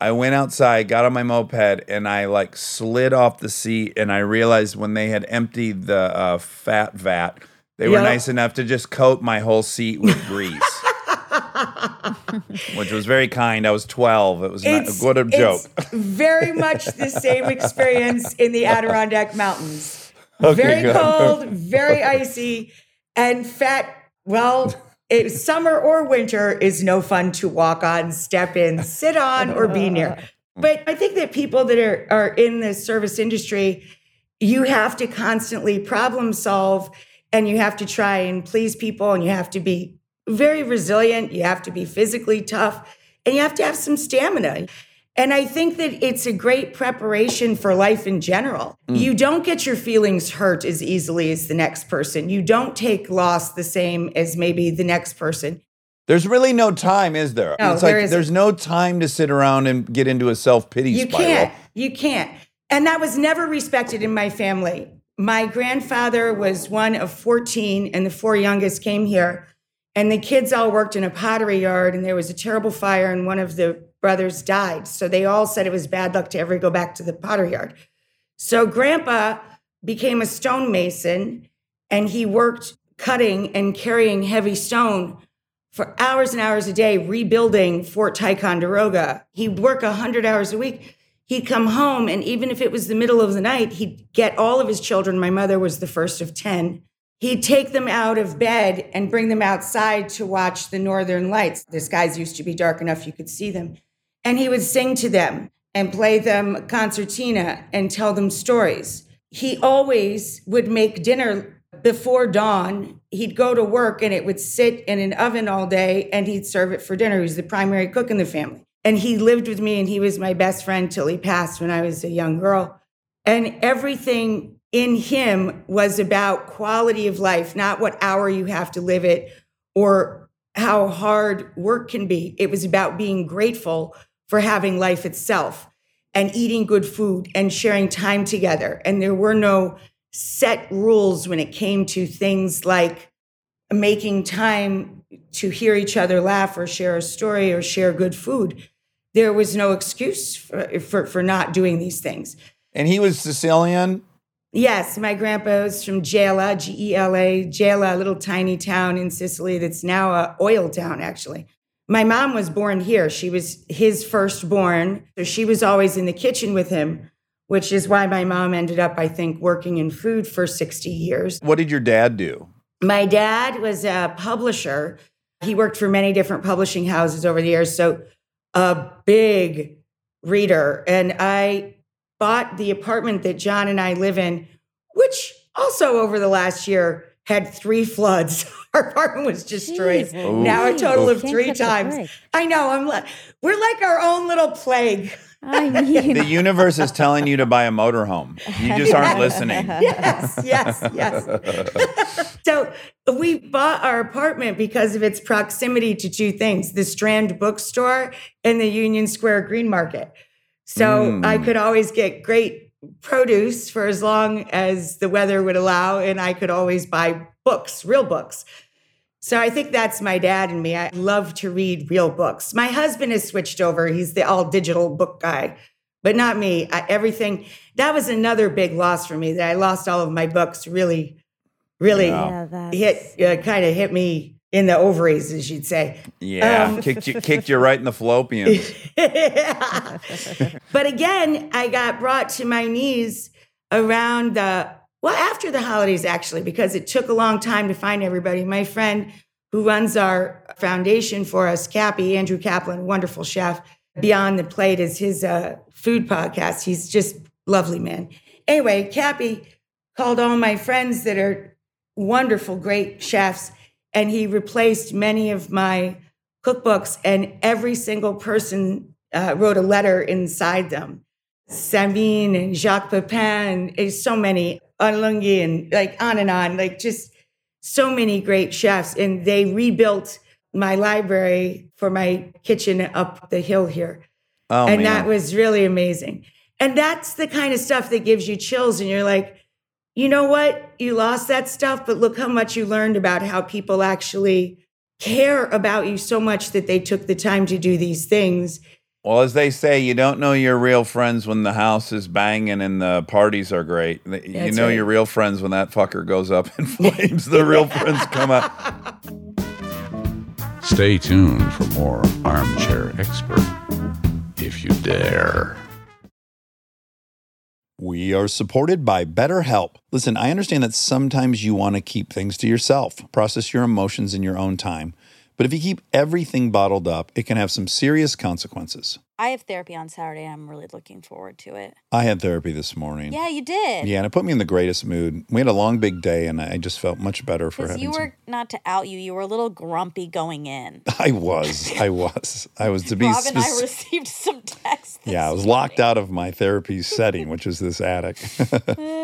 Speaker 1: I went outside, got on my moped, and I like slid off the seat. And I realized when they had emptied the uh, fat vat, they were nice enough to just coat my whole seat with (laughs) grease. (laughs) Which was very kind. I was 12. It was not a good a joke.
Speaker 6: Very much the (laughs) same experience in the Adirondack Mountains.
Speaker 1: Okay,
Speaker 6: very
Speaker 1: good.
Speaker 6: cold, (laughs) very icy, and fat. Well, it, summer or winter is no fun to walk on, step in, sit on, or be near. But I think that people that are, are in the service industry, you have to constantly problem solve and you have to try and please people and you have to be very resilient. You have to be physically tough. and you have to have some stamina. And I think that it's a great preparation for life in general. Mm. You don't get your feelings hurt as easily as the next person. You don't take loss the same as maybe the next person.
Speaker 1: There's really no time, is there?
Speaker 6: No,
Speaker 1: it's
Speaker 6: there
Speaker 1: like
Speaker 6: isn't.
Speaker 1: there's no time to sit around and get into a self pity
Speaker 6: You
Speaker 1: spiral.
Speaker 6: can't. You can't. And that was never respected in my family. My grandfather was one of 14, and the four youngest came here. And the kids all worked in a pottery yard, and there was a terrible fire, and one of the brothers died. So they all said it was bad luck to ever go back to the pottery yard. So grandpa became a stonemason, and he worked cutting and carrying heavy stone for hours and hours a day rebuilding Fort Ticonderoga. He'd work 100 hours a week. He'd come home, and even if it was the middle of the night, he'd get all of his children. My mother was the first of 10. He'd take them out of bed and bring them outside to watch the northern lights. The skies used to be dark enough you could see them. And he would sing to them and play them concertina and tell them stories. He always would make dinner before dawn. He'd go to work and it would sit in an oven all day and he'd serve it for dinner. He was the primary cook in the family. And he lived with me and he was my best friend till he passed when I was a young girl. And everything in him was about quality of life, not what hour you have to live it or how hard work can be. It was about being grateful for having life itself and eating good food and sharing time together. And there were no set rules when it came to things like making time to hear each other laugh or share a story or share good food. There was no excuse for, for, for not doing these things.
Speaker 1: And he was Sicilian.
Speaker 6: Yes, my grandpa was from Gela, G E L A, Gela, a little tiny town in Sicily that's now a oil town, actually. My mom was born here. She was his firstborn. So she was always in the kitchen with him, which is why my mom ended up, I think, working in food for 60 years.
Speaker 1: What did your dad do?
Speaker 6: My dad was a publisher. He worked for many different publishing houses over the years. So, a big reader. And I bought the apartment that John and I live in, which also over the last year had three floods. (laughs) Our apartment was destroyed.
Speaker 2: Jeez,
Speaker 6: now a total of three times. I know. I'm like, we're like our own little plague.
Speaker 2: I (laughs) mean,
Speaker 1: The universe is telling you to buy a motorhome. You just aren't listening. (laughs)
Speaker 6: yes, yes, yes. so we bought our apartment because of its proximity to two things the Strand bookstore and the Union Square Green Market. So
Speaker 1: Mm.
Speaker 6: I could always get great produce for as long as the weather would allow, and I could always buy books, real books. So I think that's my dad and me. I love to read real books. My husband has switched over. He's the all digital book guy, but not me. I, everything that was another big loss for me that I lost all of my books. Really, really
Speaker 2: yeah,
Speaker 6: hit uh, kind of hit me in the ovaries, as you'd say.
Speaker 1: Yeah,
Speaker 6: Um,
Speaker 1: kicked you kicked you right in the fallopian. (laughs)
Speaker 6: but again, I got brought to my knees around the well after the holidays actually because it took a long time to find everybody. My friend who runs our foundation for us, Cappy Andrew Kaplan, wonderful chef. Beyond the Plate is his uh, food podcast. He's just lovely man. Anyway, Cappy called all my friends that are wonderful, great chefs, and he replaced many of my cookbooks, and every single person uh, wrote a letter inside them. Sabine and Jacques Pepin, and so many, Alungi, and like on and on, like just so many great chefs. And they rebuilt my library for my kitchen up the hill here.
Speaker 1: Oh
Speaker 6: and
Speaker 1: man.
Speaker 6: that was really amazing. And that's the kind of stuff that gives you chills. And you're like, you know what? You lost that stuff, but look how much you learned about how people actually care about you so much that they took the time to do these things.
Speaker 1: well, as they say, you don't know your real friends when the house is banging and the parties are great. You know
Speaker 6: right.
Speaker 1: your real friends when that fucker goes up in (laughs) flames. the real friends come out.
Speaker 8: Stay tuned for more Armchair Expert, if you dare.
Speaker 7: We are supported by BetterHelp. Listen, I understand that sometimes you want to keep things to yourself, process your emotions in your own time. But if you keep everything bottled up, it can have some serious consequences.
Speaker 2: I have therapy on Saturday. I'm really looking forward to it.
Speaker 1: I had therapy this morning.
Speaker 2: Yeah, you did.
Speaker 1: Yeah, and it put me in the greatest mood. We had a long, big day, and I just felt much better for having
Speaker 2: you
Speaker 1: some-
Speaker 2: were not to out you, you were a little grumpy going in. (laughs)
Speaker 1: I was. I was. I was to (laughs) be
Speaker 2: Rob and I received some texts.
Speaker 1: Yeah, I was locked out of my therapy setting, which is this attic. (laughs)
Speaker 2: Eh,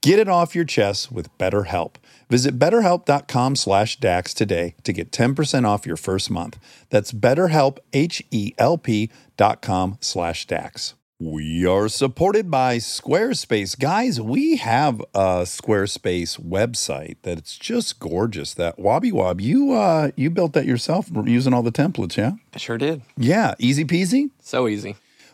Speaker 1: Get it off your chest with BetterHelp. Visit betterhelp.com slash DAX today to get 10% off your first month. That's betterhelp, H-E-L-P dot com slash DAX. We are supported by Squarespace. Guys, we have a Squarespace website that's just gorgeous. That Wobby Wob, you uh you built that yourself using all the templates, yeah?
Speaker 3: I sure did.
Speaker 1: Yeah, easy peasy.
Speaker 3: So easy.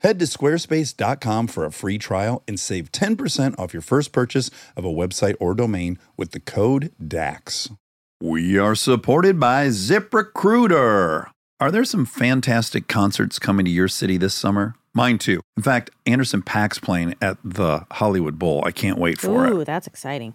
Speaker 1: Head to squarespace.com for a free trial and save 10% off your first purchase of a website or domain with the code DAX. We are supported by ZipRecruiter. Are there some fantastic concerts coming to your city this summer? Mine too. In fact, Anderson .Paak's playing at the Hollywood Bowl. I can't wait for it.
Speaker 2: Ooh, that's exciting.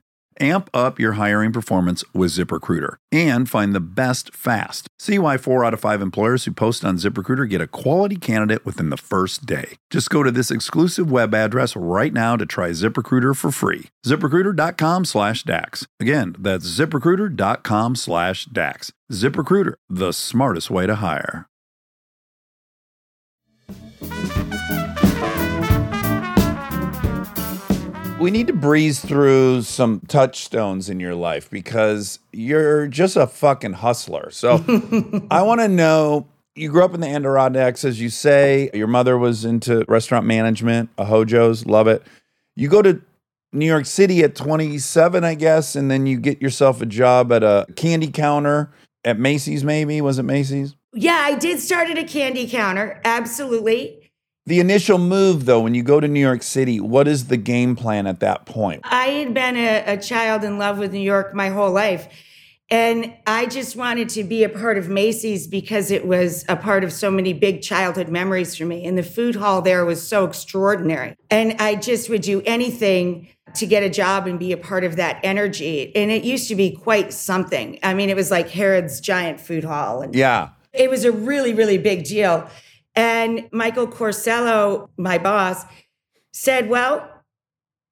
Speaker 1: Amp up your hiring performance with ZipRecruiter and find the best fast. See why four out of five employers who post on ZipRecruiter get a quality candidate within the first day. Just go to this exclusive web address right now to try ZipRecruiter for free. ZipRecruiter.com slash DAX. Again, that's ZipRecruiter.com slash DAX. ZipRecruiter, the smartest way to hire.
Speaker 9: We need to breeze through some touchstones in your life because you're just a fucking hustler. So (laughs) I want to know you grew up in the Adirondacks, as you say. Your mother was into restaurant management, a Hojo's, love it. You go to New York City at 27, I guess, and then you get yourself a job at a candy counter at Macy's, maybe. Was it Macy's?
Speaker 6: Yeah, I did start at a candy counter. Absolutely.
Speaker 9: The initial move, though, when you go to New York City, what is the game plan at that point?
Speaker 6: I had been a, a child in love with New York my whole life. And I just wanted to be a part of Macy's because it was a part of so many big childhood memories for me. And the food hall there was so extraordinary. And I just would do anything to get a job and be a part of that energy. And it used to be quite something. I mean, it was like Harrods giant food hall. And
Speaker 9: Yeah.
Speaker 6: it was a really, really big deal. And Michael Corsello, my boss, said, Well,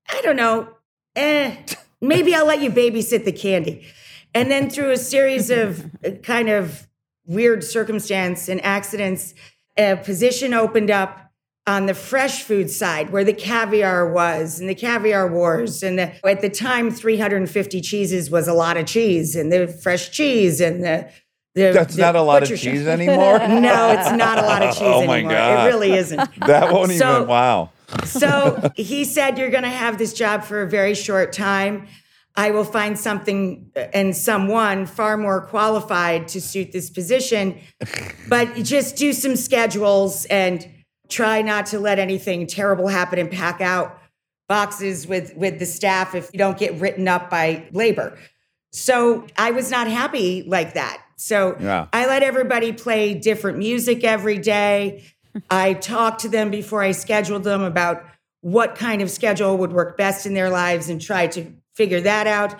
Speaker 6: I don't know, eh, maybe I'll let you babysit the candy. And then through a series of (laughs) kind of weird circumstance and accidents, a position opened up on the fresh food side where the caviar was and the caviar wars. And the, at the time, 350 cheeses was a lot of cheese and the fresh cheese and the.
Speaker 9: That's not a lot of
Speaker 6: shop.
Speaker 9: cheese anymore. (laughs)
Speaker 6: No, it's not a lot of (laughs) cheese
Speaker 9: Oh my
Speaker 6: anymore.
Speaker 9: God.
Speaker 6: It really isn't. (laughs)
Speaker 9: That won't
Speaker 6: So-
Speaker 9: even, wow.
Speaker 6: So he said, You're going to have this job for a very short time. I will find something uh, and someone far more qualified to suit this position, but just do some schedules and try not to let anything terrible happen and pack out boxes with, with the staff if you don't get written up by labor. So I was not happy like that. So
Speaker 1: Yeah.
Speaker 6: I let everybody play different music every day. I talked to them before I scheduled them about what kind of schedule would work best in their lives and tried to figure that out.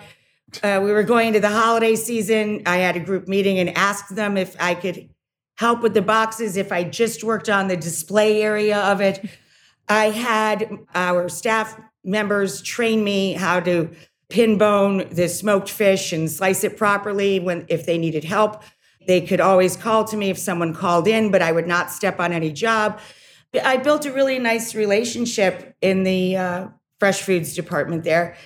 Speaker 6: Uh, we were going into the holiday season. I had a group meeting and asked them if I could help with the boxes, if I just worked on the display area of it. I had our staff members train me how to pin bone the smoked fish and slice it properly when if they needed help. They could always call to me if someone called in, but I would not step on any job. I built a really nice relationship in the uh, fresh foods department there.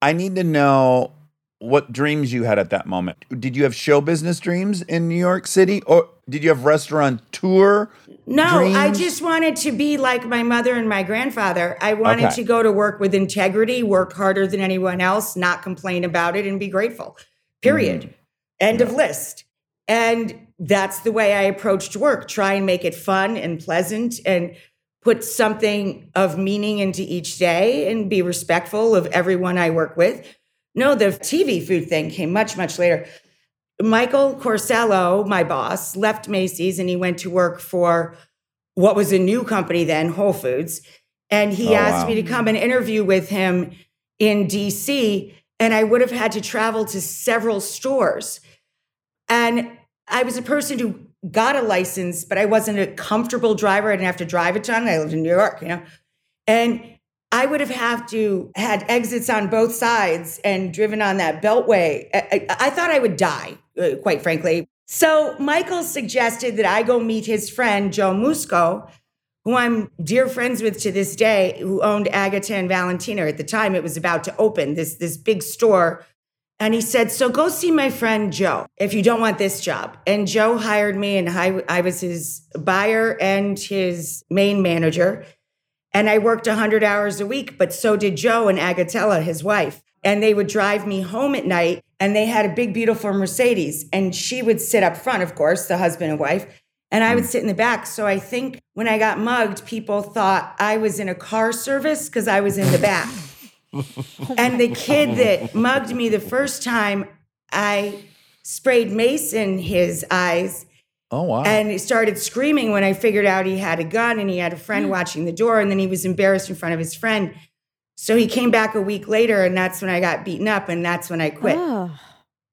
Speaker 1: I need to know what dreams you had at that moment. Did you have show business dreams in New York City or did you have restaurant tour?
Speaker 6: No, I just wanted to be like my mother and my grandfather. I wanted
Speaker 1: Okay.
Speaker 6: to go to work with integrity, work harder than anyone else, not complain about it, and be grateful. Period.
Speaker 1: Mm.
Speaker 6: End of list. And that's the way I approached work. Try and make it fun and pleasant and put something of meaning into each day and be respectful of everyone I work with. No, the TV food thing came much, much later. Michael Corsello, my boss, left Macy's and he went to work for what was a new company then, Whole Foods. And he
Speaker 1: Oh,
Speaker 6: asked
Speaker 1: wow.
Speaker 6: me to come and interview with him in DC. And I would have had to travel to several stores. And I was a person who got a license, but I wasn't a comfortable driver. I didn't have to drive a ton. I lived in New York, you know. And I would have had to had exits on both sides and driven on that beltway. I, I- thought I would die, uh, quite frankly. So Michael suggested that I go meet his friend Joe Musco, who I'm dear friends with to this day, who owned Agata and Valentina. At the time, it was about to open this this big store. And he said, So go see my friend Joe if you don't want this job. And Joe hired me, and I, I was his buyer and his main manager. And I worked 100 hours a week, but so did Joe and Agatella, his wife. And they would drive me home at night, and they had a big, beautiful Mercedes. And she would sit up front, of course, the husband and wife. And I would mm. sit in the back. So I think when I got mugged, people thought I was in a car service because I was in the back. (laughs) and the kid that mugged me the first time, I sprayed mace in his eyes
Speaker 1: Oh wow.
Speaker 6: and he started screaming when I figured out he had a gun and he had a friend hmm. watching the door. And then he was embarrassed in front of his friend. So he came back a week later, and that's when I got beaten up, and that's when I quit.
Speaker 2: Oh.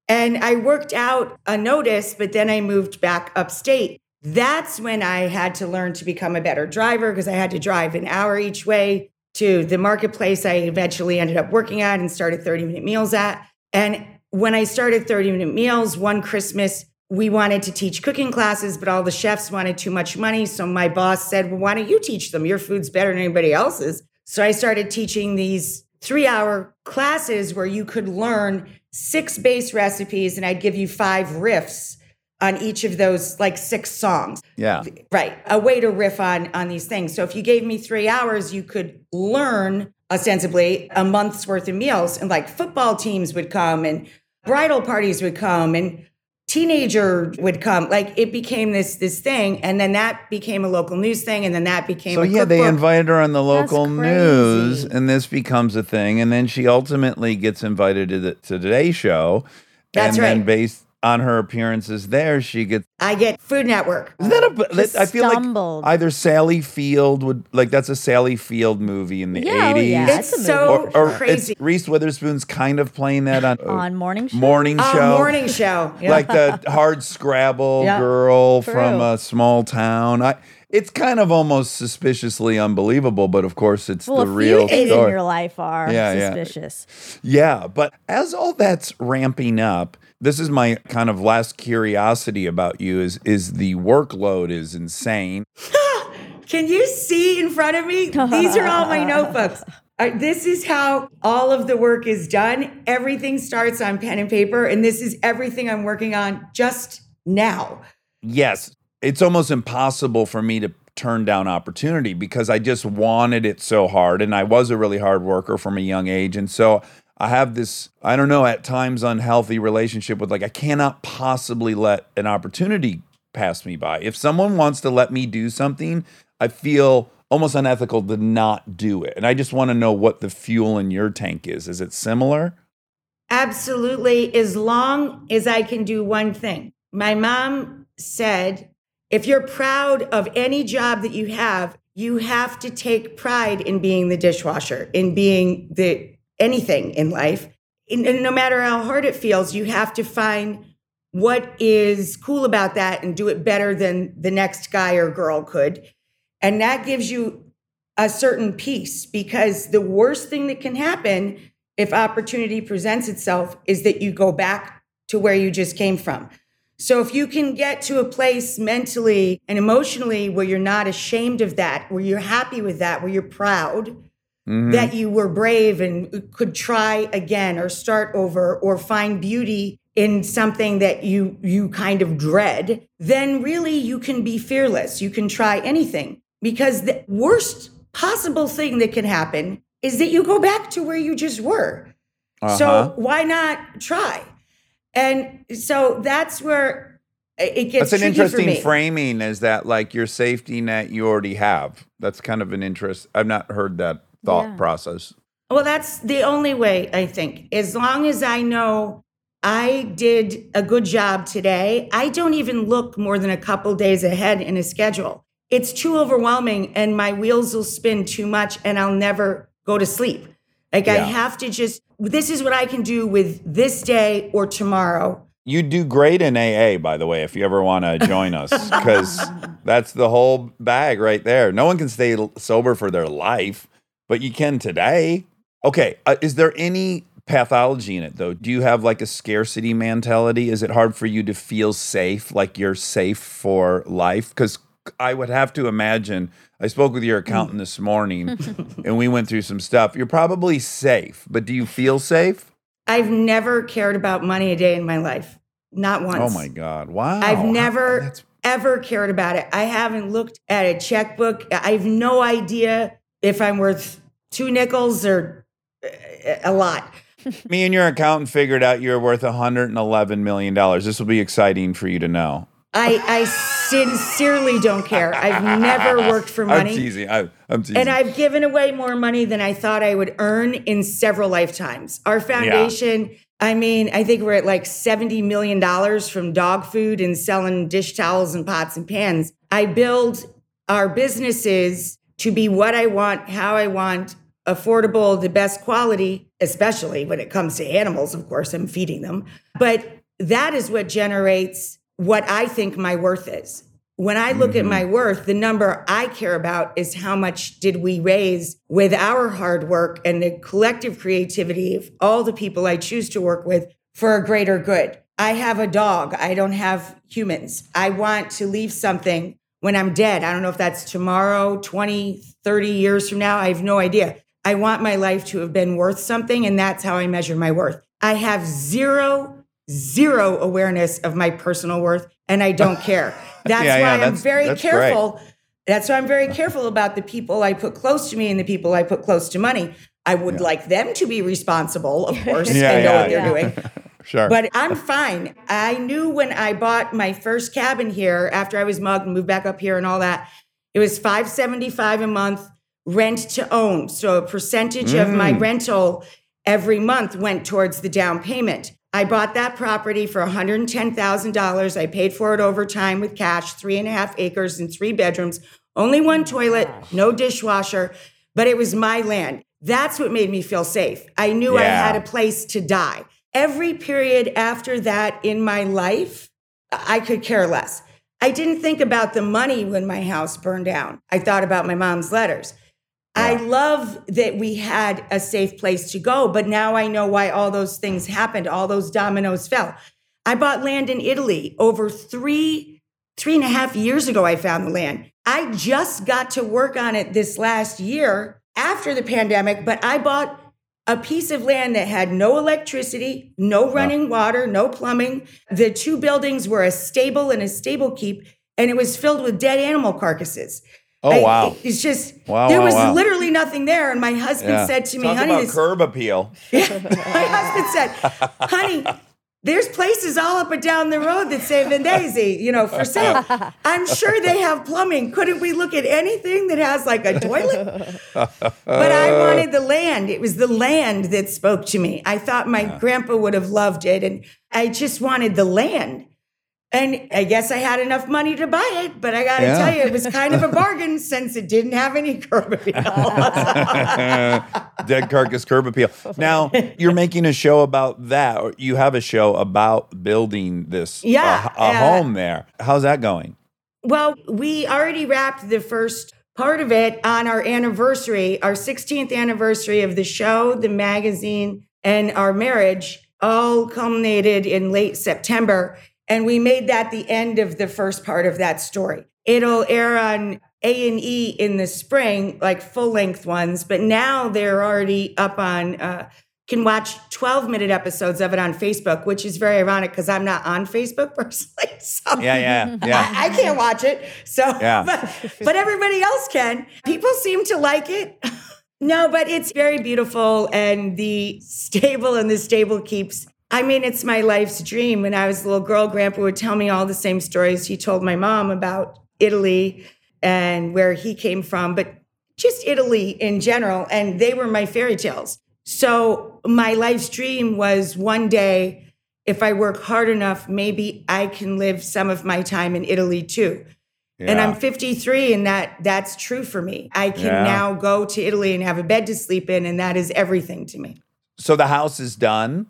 Speaker 6: And I worked out a notice, but then I moved back upstate. That's when I had to learn to become a better driver because I had to drive an hour each way to the marketplace I eventually ended up working at and started 30 minute meals at. And when I started 30 minute meals, one Christmas, we wanted to teach cooking classes, but all the chefs wanted too much money. So my boss said, Well, why don't you teach them? Your food's better than anybody else's. So I started teaching these three hour classes where you could learn six base recipes and I'd give you five riffs on each of those like six songs.
Speaker 1: yeah.
Speaker 6: Right. A way to riff on on these things. So if you gave me 3 hours, you could learn ostensibly a month's worth of meals and like football teams would come and bridal parties would come and teenager would come like it became this this thing and then that became a local news thing and then that became
Speaker 1: So
Speaker 6: a
Speaker 1: yeah, they invited her on the local news, and this becomes a thing. And then she ultimately gets invited to the to Today Show.
Speaker 6: That's
Speaker 1: and Then
Speaker 6: right.
Speaker 1: based on her appearances there, she gets.
Speaker 6: I get Food Network.
Speaker 1: Isn't that a?
Speaker 2: Just
Speaker 1: I feel
Speaker 2: stumbled.
Speaker 1: like either Sally Field would like that's a Sally Field movie in the
Speaker 2: Yeah, oh,
Speaker 1: eighties.
Speaker 2: yeah.
Speaker 6: It's
Speaker 2: That's
Speaker 6: so
Speaker 1: or, or
Speaker 6: crazy.
Speaker 1: it's Reese Witherspoon's kind of playing that on, uh,
Speaker 2: On morning show.
Speaker 1: morning
Speaker 6: Oh,
Speaker 1: show.
Speaker 6: morning show. (laughs) Yeah.
Speaker 1: like the hard Scrabble
Speaker 6: Yeah.
Speaker 1: girl from a small town. I, it's kind of almost suspiciously unbelievable, but of course it's
Speaker 2: well,
Speaker 1: the
Speaker 2: a
Speaker 1: real
Speaker 2: few things in your life are
Speaker 1: Yeah, yeah.
Speaker 2: suspicious.
Speaker 1: Yeah, but as all that's ramping up, this is my kind of last curiosity about you is is the workload is insane. (laughs)
Speaker 6: Can you see in front of me? These are all my (laughs) notebooks. Uh, this is how all of the work is done. Everything starts on pen and paper, and this is everything I'm working on just now.
Speaker 1: Yes, it's almost impossible for me to turn down opportunity because I just wanted it so hard and I was a really hard worker from a young age and so I have this I don't know at times unhealthy relationship with like I cannot possibly let an opportunity pass me by. If someone wants to let me do something, I feel almost unethical to not do it. And I just want to know what the fuel in your tank is. Is it similar?
Speaker 6: Absolutely, as long as I can do one thing. My mom said, if you're proud of any job that you have, you have to take pride in being the dishwasher, in being the anything in life. And no matter how hard it feels, you have to find what is cool about that and do it better than the next guy or girl could. And that gives you a certain peace because the worst thing that can happen if opportunity presents itself is that you go back to where you just came from. So if you can get to a place mentally and emotionally where you're not ashamed of that, where you're happy with that, where you're proud that you were brave and could try again or start over or find beauty in something that you you kind of dread, then really you can be fearless. You can try anything because the worst possible thing that can happen is that you go back to where you just were.
Speaker 1: Uh-huh.
Speaker 6: So why not try? And so that's where it gets
Speaker 1: That's an interesting framing. Is that like your safety net you already have? That's kind of an interest. I've not heard that thought
Speaker 2: Yeah.
Speaker 1: process.
Speaker 6: Well, that's the only way, I think. As long as I know I did a good job today, I don't even look more than a couple days ahead in a schedule. It's too overwhelming and my wheels will spin too much and I'll never go to sleep. Like I have to just, this is what I can do with this day or tomorrow.
Speaker 1: You do great in AA, by the way, if you ever want to join us, (laughs) because that's the whole bag right there. No one can stay sober for their life, but you can today. Okay, uh, is there any pathology in it though? Do you have like a scarcity mentality? Is it hard for you to feel safe, like you're safe for life? Because I would have to imagine. I spoke with your accountant this morning, (laughs) and we went through some stuff. You're probably safe, but do you feel safe?
Speaker 6: I've never cared about money a day in my life. Not once.
Speaker 1: Oh my God! Wow,
Speaker 6: I've never
Speaker 1: that's-
Speaker 6: ever cared about it. I haven't looked at a checkbook. I have no idea if I'm worth two nickels or uh, a lot. (laughs)
Speaker 1: Me and your accountant figured out you're worth 111 million dollars. This will be exciting for you to know.
Speaker 6: I, I sincerely don't care. I've never (laughs) worked for money.
Speaker 1: I'm teasing. I, I'm teasing.
Speaker 6: And I've given away more money than I thought I would earn in several lifetimes. Our foundation, I mean, I think we're at like $70 million from dog food and selling dish towels and pots and pans. I build our businesses to be what I want, how I want, affordable, the best quality, especially when it comes to animals, of course, I'm feeding them. But that is what generates what I think my worth is. When I look at mm-hmm. my worth, the number I care about is how much did we raise with our hard work and the collective creativity of all the people I choose to work with for a greater good. I have a dog. I don't have humans. I want to leave something when I'm dead. I don't know if that's tomorrow, 20, 30 years from now. I have no idea. I want my life to have been worth something, and that's how I measure my worth. I have zero, zero awareness of my personal worth, and I don't (laughs) care. That's
Speaker 1: Yeah,
Speaker 6: why
Speaker 1: yeah,
Speaker 6: I'm
Speaker 1: that's-
Speaker 6: very
Speaker 1: that's great.
Speaker 6: careful. That's why I'm very careful about the people I put close to me and the people I put close to money. I would like them to be responsible, of (laughs) course,
Speaker 1: Yeah,
Speaker 6: and know what they're
Speaker 2: yeah.
Speaker 6: doing. (laughs)
Speaker 1: sure.
Speaker 6: But I'm fine. I knew when I bought my first cabin here after I was mugged and moved back up here and all that, it was 575 a month rent to own. So a percentage of my mm. rental every month went towards the down payment. I bought that property for $110,000. I paid for it over time with cash, three and a half acres and three bedrooms, only one oh toilet, no dishwasher, but it was my land. That's what made me feel safe. I knew I had a place to die. Every period after that in my life, I could care less. I didn't think about the money when my house burned down. I thought about my mom's letters. I love that we had a safe place to go, but now I know why all those things happened. All those dominoes fell. I bought land in Italy over three, three and a half years ago. I found the land. I just got to work on it this last year after the pandemic, but I bought a piece of land that had no electricity, no running water, no plumbing. The two buildings were a stable and a stable keep, and it was filled with dead animal carcasses.
Speaker 1: oh
Speaker 6: I-
Speaker 1: wow.
Speaker 6: It's just
Speaker 1: Wow,
Speaker 6: there
Speaker 1: wow,
Speaker 6: was
Speaker 1: wow.
Speaker 6: literally nothing there, and my husband
Speaker 1: Yeah.
Speaker 6: said to me,
Speaker 1: Talk
Speaker 6: "Honey,
Speaker 1: about
Speaker 6: this,
Speaker 1: curb appeal. (laughs)
Speaker 6: my husband said, honey, There's places all up and down the road that say Vendesi, you know, for sale. (laughs) I'm sure they have plumbing. Couldn't we look at anything that has like a toilet? but I wanted the land. It was the land that spoke to me. I thought my grandpa would have loved it. And I just wanted the land. And I guess I had enough money to buy it, but I got to
Speaker 7: Yeah.
Speaker 6: tell you, it was kind of a (laughs) bargain since it didn't have any curb appeal. (laughs)
Speaker 1: Dead carcass curb appeal. Now you're making a show about that, or you have a show about building this,
Speaker 6: Yeah,
Speaker 1: a, a
Speaker 6: uh,
Speaker 1: home there. How's that going?
Speaker 6: Well, we already wrapped the first part of it on our anniversary, our 16th anniversary of the show, the magazine, and our marriage all culminated in late September. And we made that the end of the first part of that story. It'll air on A&E in the spring, like full-length ones, but now they're already up on uh, can watch 12 minute episodes of it on Facebook, which is very ironic because I'm not on Facebook (laughs) personally. So
Speaker 1: Yeah, yeah, (laughs) yeah.
Speaker 6: I, I can't watch it. So,
Speaker 1: Yeah. (laughs)
Speaker 6: but, but everybody else can. People seem to like it. no, but it's very beautiful. And the stable and the stable keeps. I mean, it's my life's dream. When I was a little girl, Grandpa would tell me all the same stories he told my mom about Italy and where he came from, but just Italy in general. And they were my fairy tales. So, my life's dream was one day if I work hard enough, maybe I can live some of my time in Italy too. And I'm 53 and that that's true for me. I can
Speaker 1: Yeah.
Speaker 6: now go to Italy and have a bed to sleep in and that is everything to me.
Speaker 1: So the house is done.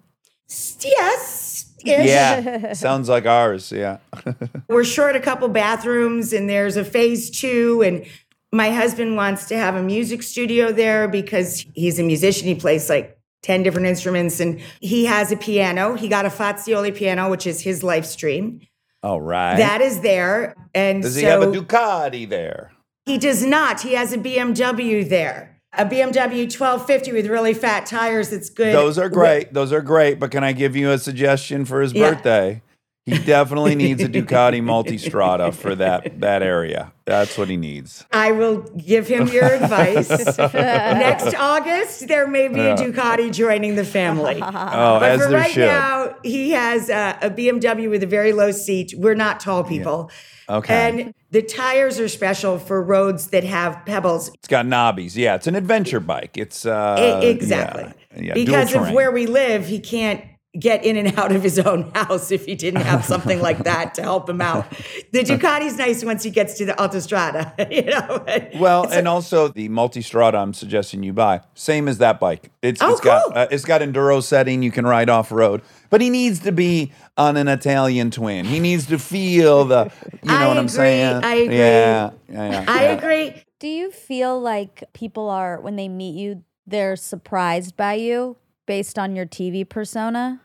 Speaker 6: Yes.
Speaker 1: Yeah, sounds like ours. Yeah. (laughs)
Speaker 6: We're short a couple bathrooms and there's a phase 2 and my husband wants to have a music studio there because he's a musician. He plays like 10 different instruments and he has a piano. He got a Fazioli piano, which is his life stream.
Speaker 1: All right.
Speaker 6: That is there. And
Speaker 1: Does
Speaker 6: so
Speaker 1: he have a Ducati there?
Speaker 6: He does not. He has a BMW there. A BMW 1250 with really fat tires that's good.
Speaker 1: Those are great. Those are great. But can I give you a suggestion for his
Speaker 6: Yeah.
Speaker 1: birthday? He definitely needs a (laughs) Ducati Multistrada for that that area. That's what he needs.
Speaker 6: I will give him your advice. (laughs) Next August, there may be a Ducati joining the family. (laughs)
Speaker 1: Oh,
Speaker 6: But
Speaker 1: as
Speaker 6: for
Speaker 1: there
Speaker 6: right
Speaker 1: should.
Speaker 6: now, he has a, a BMW with a very low seat. We're not tall people.
Speaker 1: Okay.
Speaker 6: And the tires are special for roads that have pebbles.
Speaker 1: It's got knobbies. Yeah, it's an adventure bike. It's uh
Speaker 6: E- exactly.
Speaker 1: yeah, yeah,
Speaker 6: because of where we live, he can't get in and (laughs) out of his own house if he didn't have something like (laughs) that to help him out. The Ducati's nice once he gets to the autostrada, (laughs) you know.
Speaker 1: Well, and also the Multistrada I'm suggesting you buy, same as that bike. It's
Speaker 6: Oh,
Speaker 1: it's got
Speaker 6: cool.
Speaker 1: uh, it's got enduro setting. You can ride off road, but he needs to be on an Italian twin. He needs to feel the. You know
Speaker 6: I
Speaker 1: what I'm saying?
Speaker 6: I agree.
Speaker 1: Yeah, yeah, yeah.
Speaker 6: I agree.
Speaker 2: Do you feel like people are, when they meet you, they're surprised by you based on your TV persona?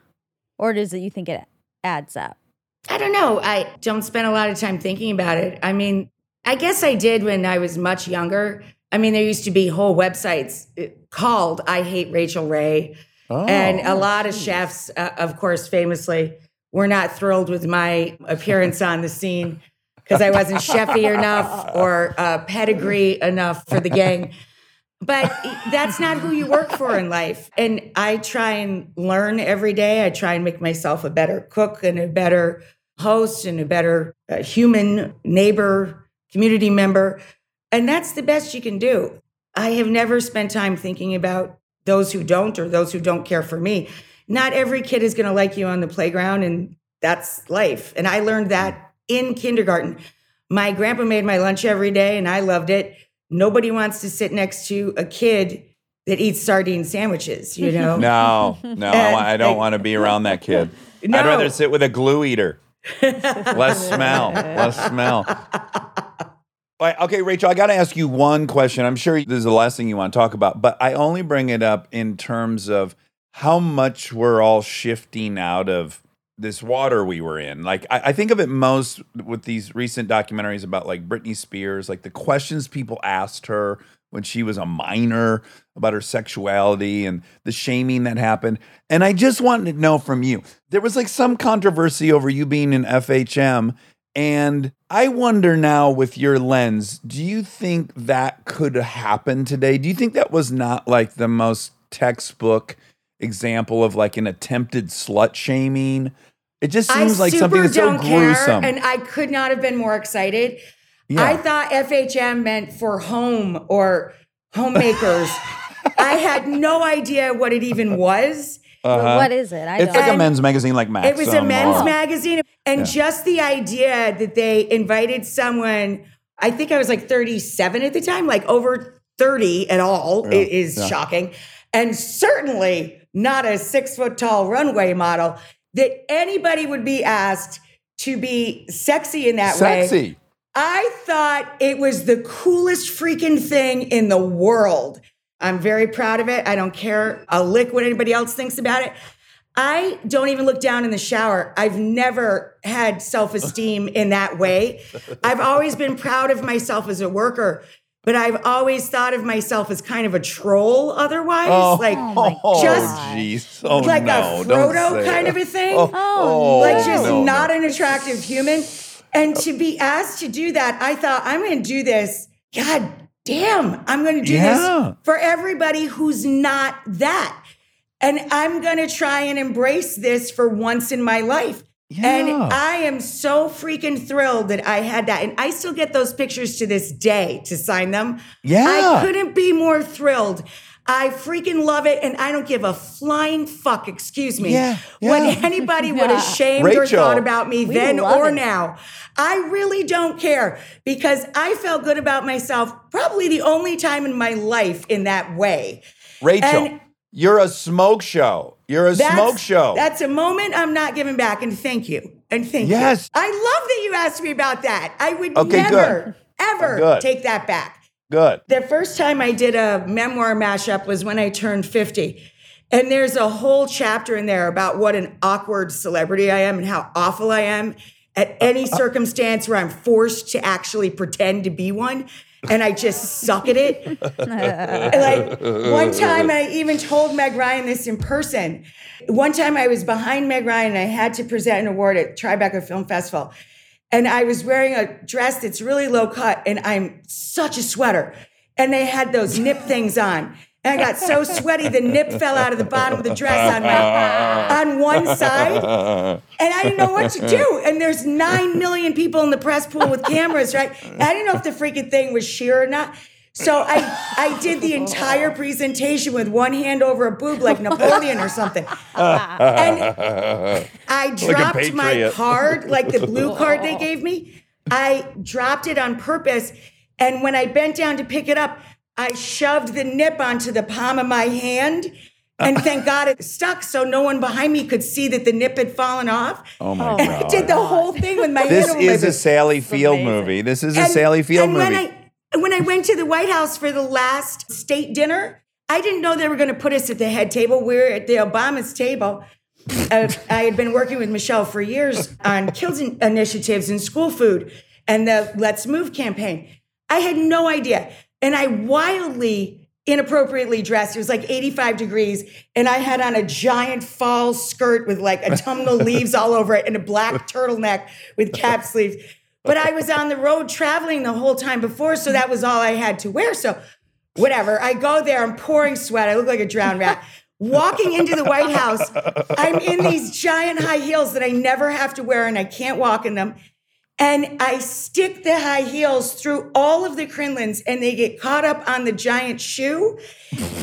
Speaker 2: Or does it you think it adds up?
Speaker 6: I don't know. I don't spend a lot of time thinking about it. I mean, I guess I did when I was much younger. I mean, there used to be whole websites uh, called I Hate Rachael Ray. And a lot of chefs, uh, of course, famously, were not thrilled with my appearance on the scene because I wasn't chefy enough or uh, pedigree enough for the gang. But that's not who you work for in life. And I try and learn every day. I try and make myself a better cook and a better host and a better uh, human neighbor, community member. And that's the best you can do. I have never spent time thinking about those who don't or those who don't care for me. Not every kid is going to like you on the playground, and that's life. And I learned that in kindergarten. My grandpa made my lunch every day, and I loved it. Nobody wants to sit next to a kid that eats sardine sandwiches, you know? (laughs)
Speaker 1: No, no, I, I don't want to be around that kid.
Speaker 6: No.
Speaker 1: I'd rather sit with a glue eater. (laughs) less smell, less smell. (laughs) Okay, Rachael, I got to ask you one question. I'm sure this is the last thing you want to talk about, but I only bring it up in terms of how much we're all shifting out of this water we were in. Like, I, I think of it most with these recent documentaries about like Britney Spears, like the questions people asked her when she was a minor about her sexuality and the shaming that happened. And I just wanted to know from you there was like some controversy over you being in FHM. And I wonder now, with your lens, do you think that could happen today? Do you think that was not like the most textbook example of like an attempted slut shaming. It just
Speaker 6: I
Speaker 1: seems like
Speaker 6: super
Speaker 1: something that's so
Speaker 6: don't care,
Speaker 1: gruesome.
Speaker 6: and I could not have been more excited.
Speaker 1: Yeah.
Speaker 6: I thought FHM meant for home or homemakers. (laughs) I had no idea what it even was.
Speaker 1: Uh-huh.
Speaker 2: What is it? I
Speaker 1: It's
Speaker 2: don't.
Speaker 1: like a men's magazine, like Maxim.
Speaker 6: It was a men's
Speaker 1: or-
Speaker 6: magazine. And just the idea that they invited someone, I think I was like 37 at the time, like over 30 at all, i- is
Speaker 1: yeah.
Speaker 6: shocking. And certainly not a six foot tall runway model, that anybody would be asked to be sexy in that way.
Speaker 1: Sexy.
Speaker 6: I thought it was the coolest freaking thing in the world. I'm very proud of it. I don't care a lick what anybody else thinks about it. I don't even look down in the shower. I've never had self esteem (laughs) in that way. I've always been proud of myself as a worker, but I've always thought of myself as kind of a troll otherwise. like, (laughs)
Speaker 1: oh,
Speaker 6: just.
Speaker 1: Oh,
Speaker 6: like
Speaker 1: no,
Speaker 6: a Frodo kind
Speaker 1: it.
Speaker 6: of a thing
Speaker 1: Oh,
Speaker 6: like just
Speaker 1: no, no.
Speaker 6: not an attractive human. And to be asked to do that, I thought I'm going to do this. God damn, I'm going to do
Speaker 1: Yeah.
Speaker 6: this for everybody who's not that. And I'm going to try and embrace this for once in my life. And I am so freaking thrilled that I had that. And I still get those pictures to this day to sign them.
Speaker 1: Yeah.
Speaker 6: I couldn't be more thrilled. I freaking love it. And I don't give a flying fuck, excuse me,
Speaker 1: Yeah,
Speaker 6: what
Speaker 1: yeah.
Speaker 6: anybody (laughs) would have shamed or thought about me then or
Speaker 2: it.
Speaker 6: now. I really don't care because I felt good about myself probably the only time in my life in that way.
Speaker 1: Rachael,
Speaker 6: And-
Speaker 1: you're a smoke show. You're a smoke show.
Speaker 6: That's a moment I'm not giving back. And thank you. And thank
Speaker 1: Yes.
Speaker 6: you. Yes, I love that you asked me about that. I would
Speaker 1: Okay,
Speaker 6: never, oh, ever
Speaker 1: Good.
Speaker 6: take that back.
Speaker 1: Good.
Speaker 6: The first time I did a memoir mashup was when I turned 50. And there's a whole chapter in there about what an awkward celebrity I am and how awful I am at any (laughs) circumstance where I'm forced to actually pretend to be one. And I just suck at it. (laughs) like one time I even told Meg Ryan this in person. One time I was behind Meg Ryan and I had to present an award at Tribeca Film Festival. And I was wearing a dress that's really low cut and I'm such a sweater. And they had those nip things on. And I got so sweaty the nip fell out of the bottom of the dress on my on one side. And I didn't know what to do. And there's nine million people in the press pool with cameras, right? And I didn't know if the freaking thing was sheer or not. So I I did the entire presentation with one hand over a boob like Napoleon or something. And I (laughs) dropped my card, like the blue card they gave me. I dropped it on purpose. And when I bent down to pick it up, I shoved the nip onto the palm of my hand. And thank God it stuck so no one behind me could see that the nip had fallen off.
Speaker 1: Oh my god.
Speaker 6: And I did the whole thing with my
Speaker 1: This is a Sally Field movie. This is a
Speaker 6: And-
Speaker 1: Sally Field movie.
Speaker 6: I, when I went to the White House for the last state dinner, I didn't know they were going to put us at the head table. We are at the Obama's table. Uh, I had been working with Michelle for years on kids in- initiatives and school food and the Let's Move campaign. I had no idea. And I wildly inappropriately dressed. It was like 85 degrees. And I had on a giant fall skirt with like autumnal (laughs) leaves all over it and a black turtleneck with cap (laughs) sleeves. But I was on the road traveling the whole time before, so that was all I had to wear. So, whatever. I go there, I'm pouring sweat. I look like a drowned rat. Walking into the White House, I'm in these giant high heels that I never have to wear and I can't walk in them. And I stick the high heels through all of the crinolines and they get caught up on the giant shoe.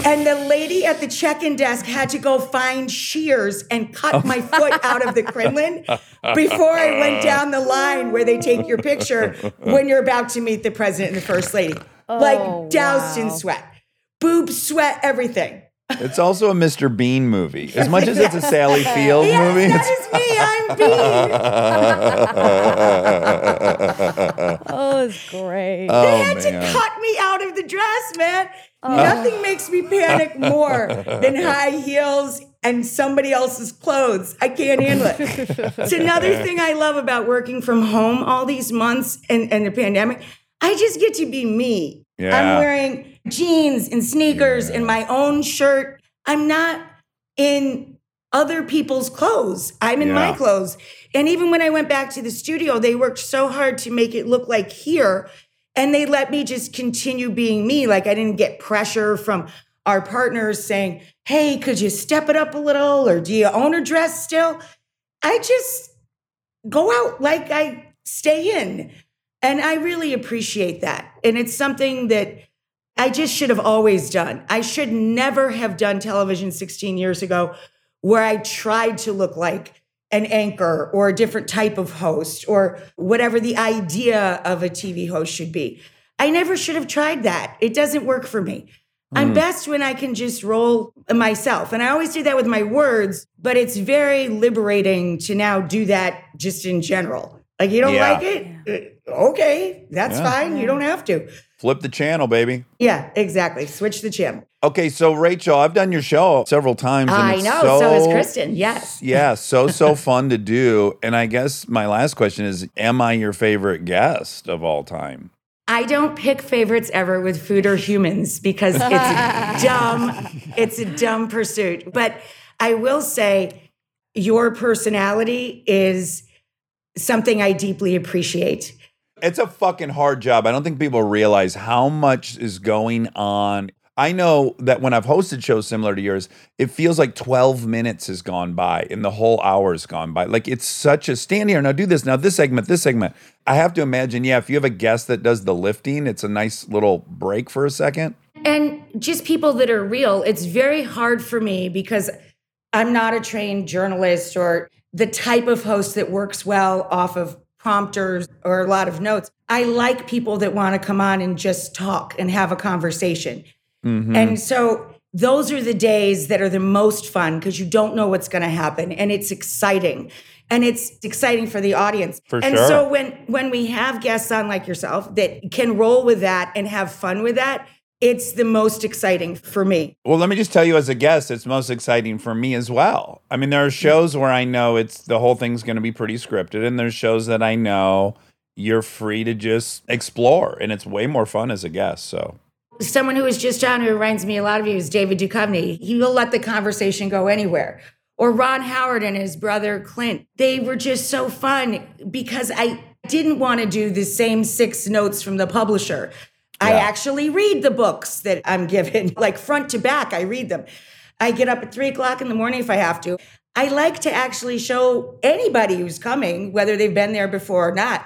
Speaker 6: And the lady at the check in desk had to go find shears and cut my foot out of the crinoline before I went down the line where they take your picture when you're about to meet the president and the first lady.
Speaker 2: Oh,
Speaker 6: like doused in sweat, boob sweat, everything.
Speaker 1: It's also a Mr. Bean movie. (laughs) As much as it's a Sally Field
Speaker 6: Yes,
Speaker 1: movie,
Speaker 6: that
Speaker 1: it's-
Speaker 6: is me. I'm Bean. (laughs)
Speaker 2: Oh, it's great.
Speaker 1: oh
Speaker 6: They had to cut me out of the dress, man. Oh. Nothing makes me panic (laughs) more than high heels and somebody else's clothes. I can't handle it. it's another thing I love about working from home all these months and, and the pandemic. I just get to be me.
Speaker 1: Yeah.
Speaker 6: I'm wearing jeans and sneakers and my own shirt. I'm not in other people's clothes. I'm in my clothes. And even when I went back to the studio, they worked so hard to make it look like here. And they let me just continue being me. Like I didn't get pressure from our partners saying, Hey, could you step it up a little? Or do you own a dress still? I just go out like I stay in. And I really appreciate that. And it's something that I just should have always done. I should never have done television 16 years ago where I tried to look like an anchor or a different type of host or whatever the idea of a TV host should be. I never should have tried that. It doesn't work for me. I'm best when I can just roll myself. And I always do that with my words, but it's very liberating to now do that just in general. Like, you don't
Speaker 1: Yeah.
Speaker 6: like it? Uh, Okay, that's
Speaker 1: Yeah.
Speaker 6: fine. You don't have to.
Speaker 1: Flip the channel, baby.
Speaker 6: Yeah, exactly. Switch the channel.
Speaker 1: Okay, so Rachael, I've done your show several times. and
Speaker 6: I
Speaker 1: it's
Speaker 6: know.
Speaker 1: So,
Speaker 6: So, is Kristen. Yes.
Speaker 1: Yeah, so so (laughs) fun to do. And I guess my last question is: Am I your favorite guest of all time?
Speaker 6: I don't pick favorites ever with food or humans because it's (laughs) dumb. It's a dumb pursuit. But I will say your personality is something I deeply appreciate.
Speaker 1: It's a fucking hard job. I don't think people realize how much is going on. I know that when I've hosted shows similar to yours, it feels like 12 minutes has gone by and the whole hour's gone by. Like it's such a stand here, now do this, now this segment, this segment. I have to imagine, yeah, if you have a guest that does the lifting, it's a nice little break for a second.
Speaker 6: And just people that are real, it's very hard for me because I'm not a trained journalist or the type of host that works well off of prompters or a lot of notes. I like people that want to come on and just talk and have a conversation.
Speaker 1: Mhm.
Speaker 6: And so those are the days that are the most fun because you don't know what's going to happen and it's exciting. And it's exciting for the audience.
Speaker 1: For
Speaker 6: and
Speaker 1: sure.
Speaker 6: so when when we have guests on like yourself that can roll with that and have fun with that, it's the most exciting for me.
Speaker 1: Well, let me just tell you as a guest, it's most exciting for me as well. I mean, there are shows where I know it's the whole thing's going to be pretty scripted, and there's shows that I know you're free to just explore, and it's way more fun as a guest. So,
Speaker 6: Someone who was just on who reminds me a lot of you is David Duchovny. He will let the conversation go anywhere. Or Ron Howard and his brother Clint. They were just so fun because I didn't want to do the same six notes from the publisher. I actually read the books that I'm given, (laughs) like front to back, I read them. I get up at three o'clock in the morning if I have to. I like to actually show anybody who's coming, whether they've been there before or not,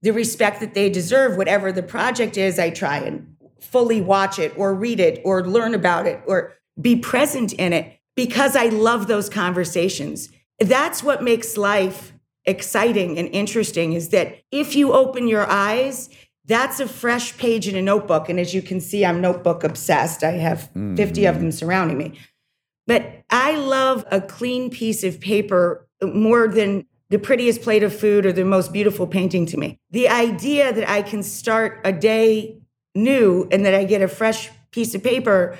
Speaker 6: the respect that they deserve, whatever the project is. I try and fully watch it or read it or learn about it or be present in it because I love those conversations. That's what makes life exciting and interesting is that if you open your eyes, that's a fresh page in a notebook. And as you can see, I'm notebook obsessed. I have 50 of them surrounding me. But I love a clean piece of paper uh, more than the prettiest plate of food or the most beautiful painting to me. The idea that I can start a day new and that I get a fresh piece of paper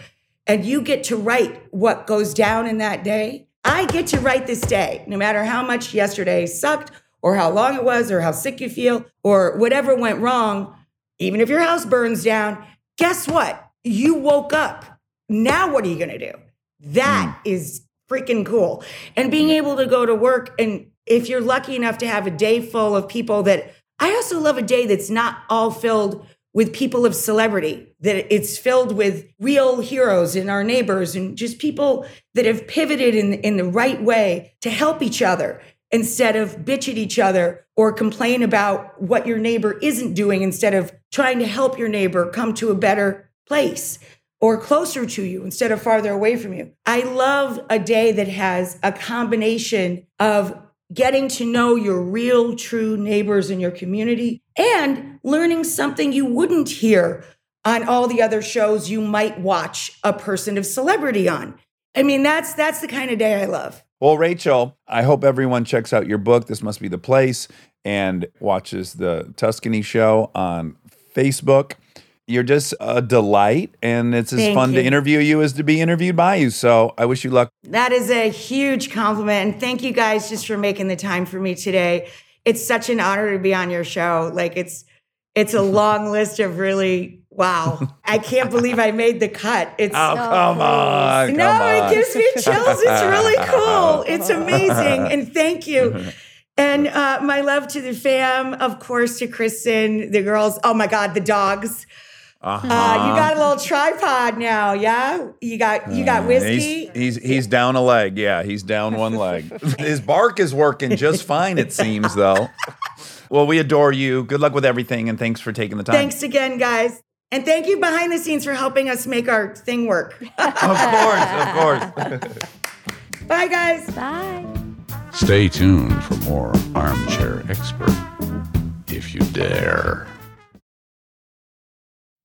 Speaker 6: and you get to write what goes down in that day. I get to write this day, no matter how much yesterday sucked or how long it was or how sick you feel or whatever went wrong. Even if your house burns down, guess what? You woke up. Now, what are you going to do? That hmm. is freaking cool. And being able to go to work, and if you're lucky enough to have a day full of people that I also love a day that's not all filled with people of celebrity, that it's filled with real heroes and our neighbors and just people that have pivoted in, in the right way to help each other instead of bitch at each other or complain about what your neighbor isn't doing instead of trying to help your neighbor come to a better place or closer to you instead of farther away from you. I love a day that has a combination of getting to know your real, true neighbors in your community and learning something you wouldn't hear on all the other shows you might watch a person of celebrity on. I mean, that's that's the kind of day I love.
Speaker 1: well, Rachael, I hope everyone checks out your book. This must be the place, and watches the Tuscany show on Facebook. You're just a delight, and it's as
Speaker 6: Thank
Speaker 1: fun to interview you as to be interviewed by you. So I wish you luck
Speaker 6: That is a huge compliment. And thank you guys just for making the time for me today. It's such an honor to be on your show. Like it's it's a (laughs) long list of really wow. I can't believe I made the cut. It's
Speaker 1: Oh, come on.
Speaker 6: no,
Speaker 1: come on.
Speaker 6: it gives me (laughs) chills. It's really cool. It's (laughs) amazing. And thank you. And uh, my love to the fam, of course, to Kristen, the girls. Oh my God, the dogs.
Speaker 10: Uh-huh.
Speaker 6: Uh, you got a little tripod now, yeah. You got you got whiskey.
Speaker 10: Uh, He's, he's he's down a leg. Yeah, he's down one leg. (laughs) His bark is working just fine, it seems, though. Well, we adore you. Good luck with everything, and thanks for taking the time.
Speaker 6: Thanks again, guys, and thank you behind the scenes for helping us make our thing work.
Speaker 10: Of course, of course. (laughs)
Speaker 6: Bye, guys.
Speaker 2: Bye.
Speaker 8: Stay tuned for more Armchair Expert, if you dare.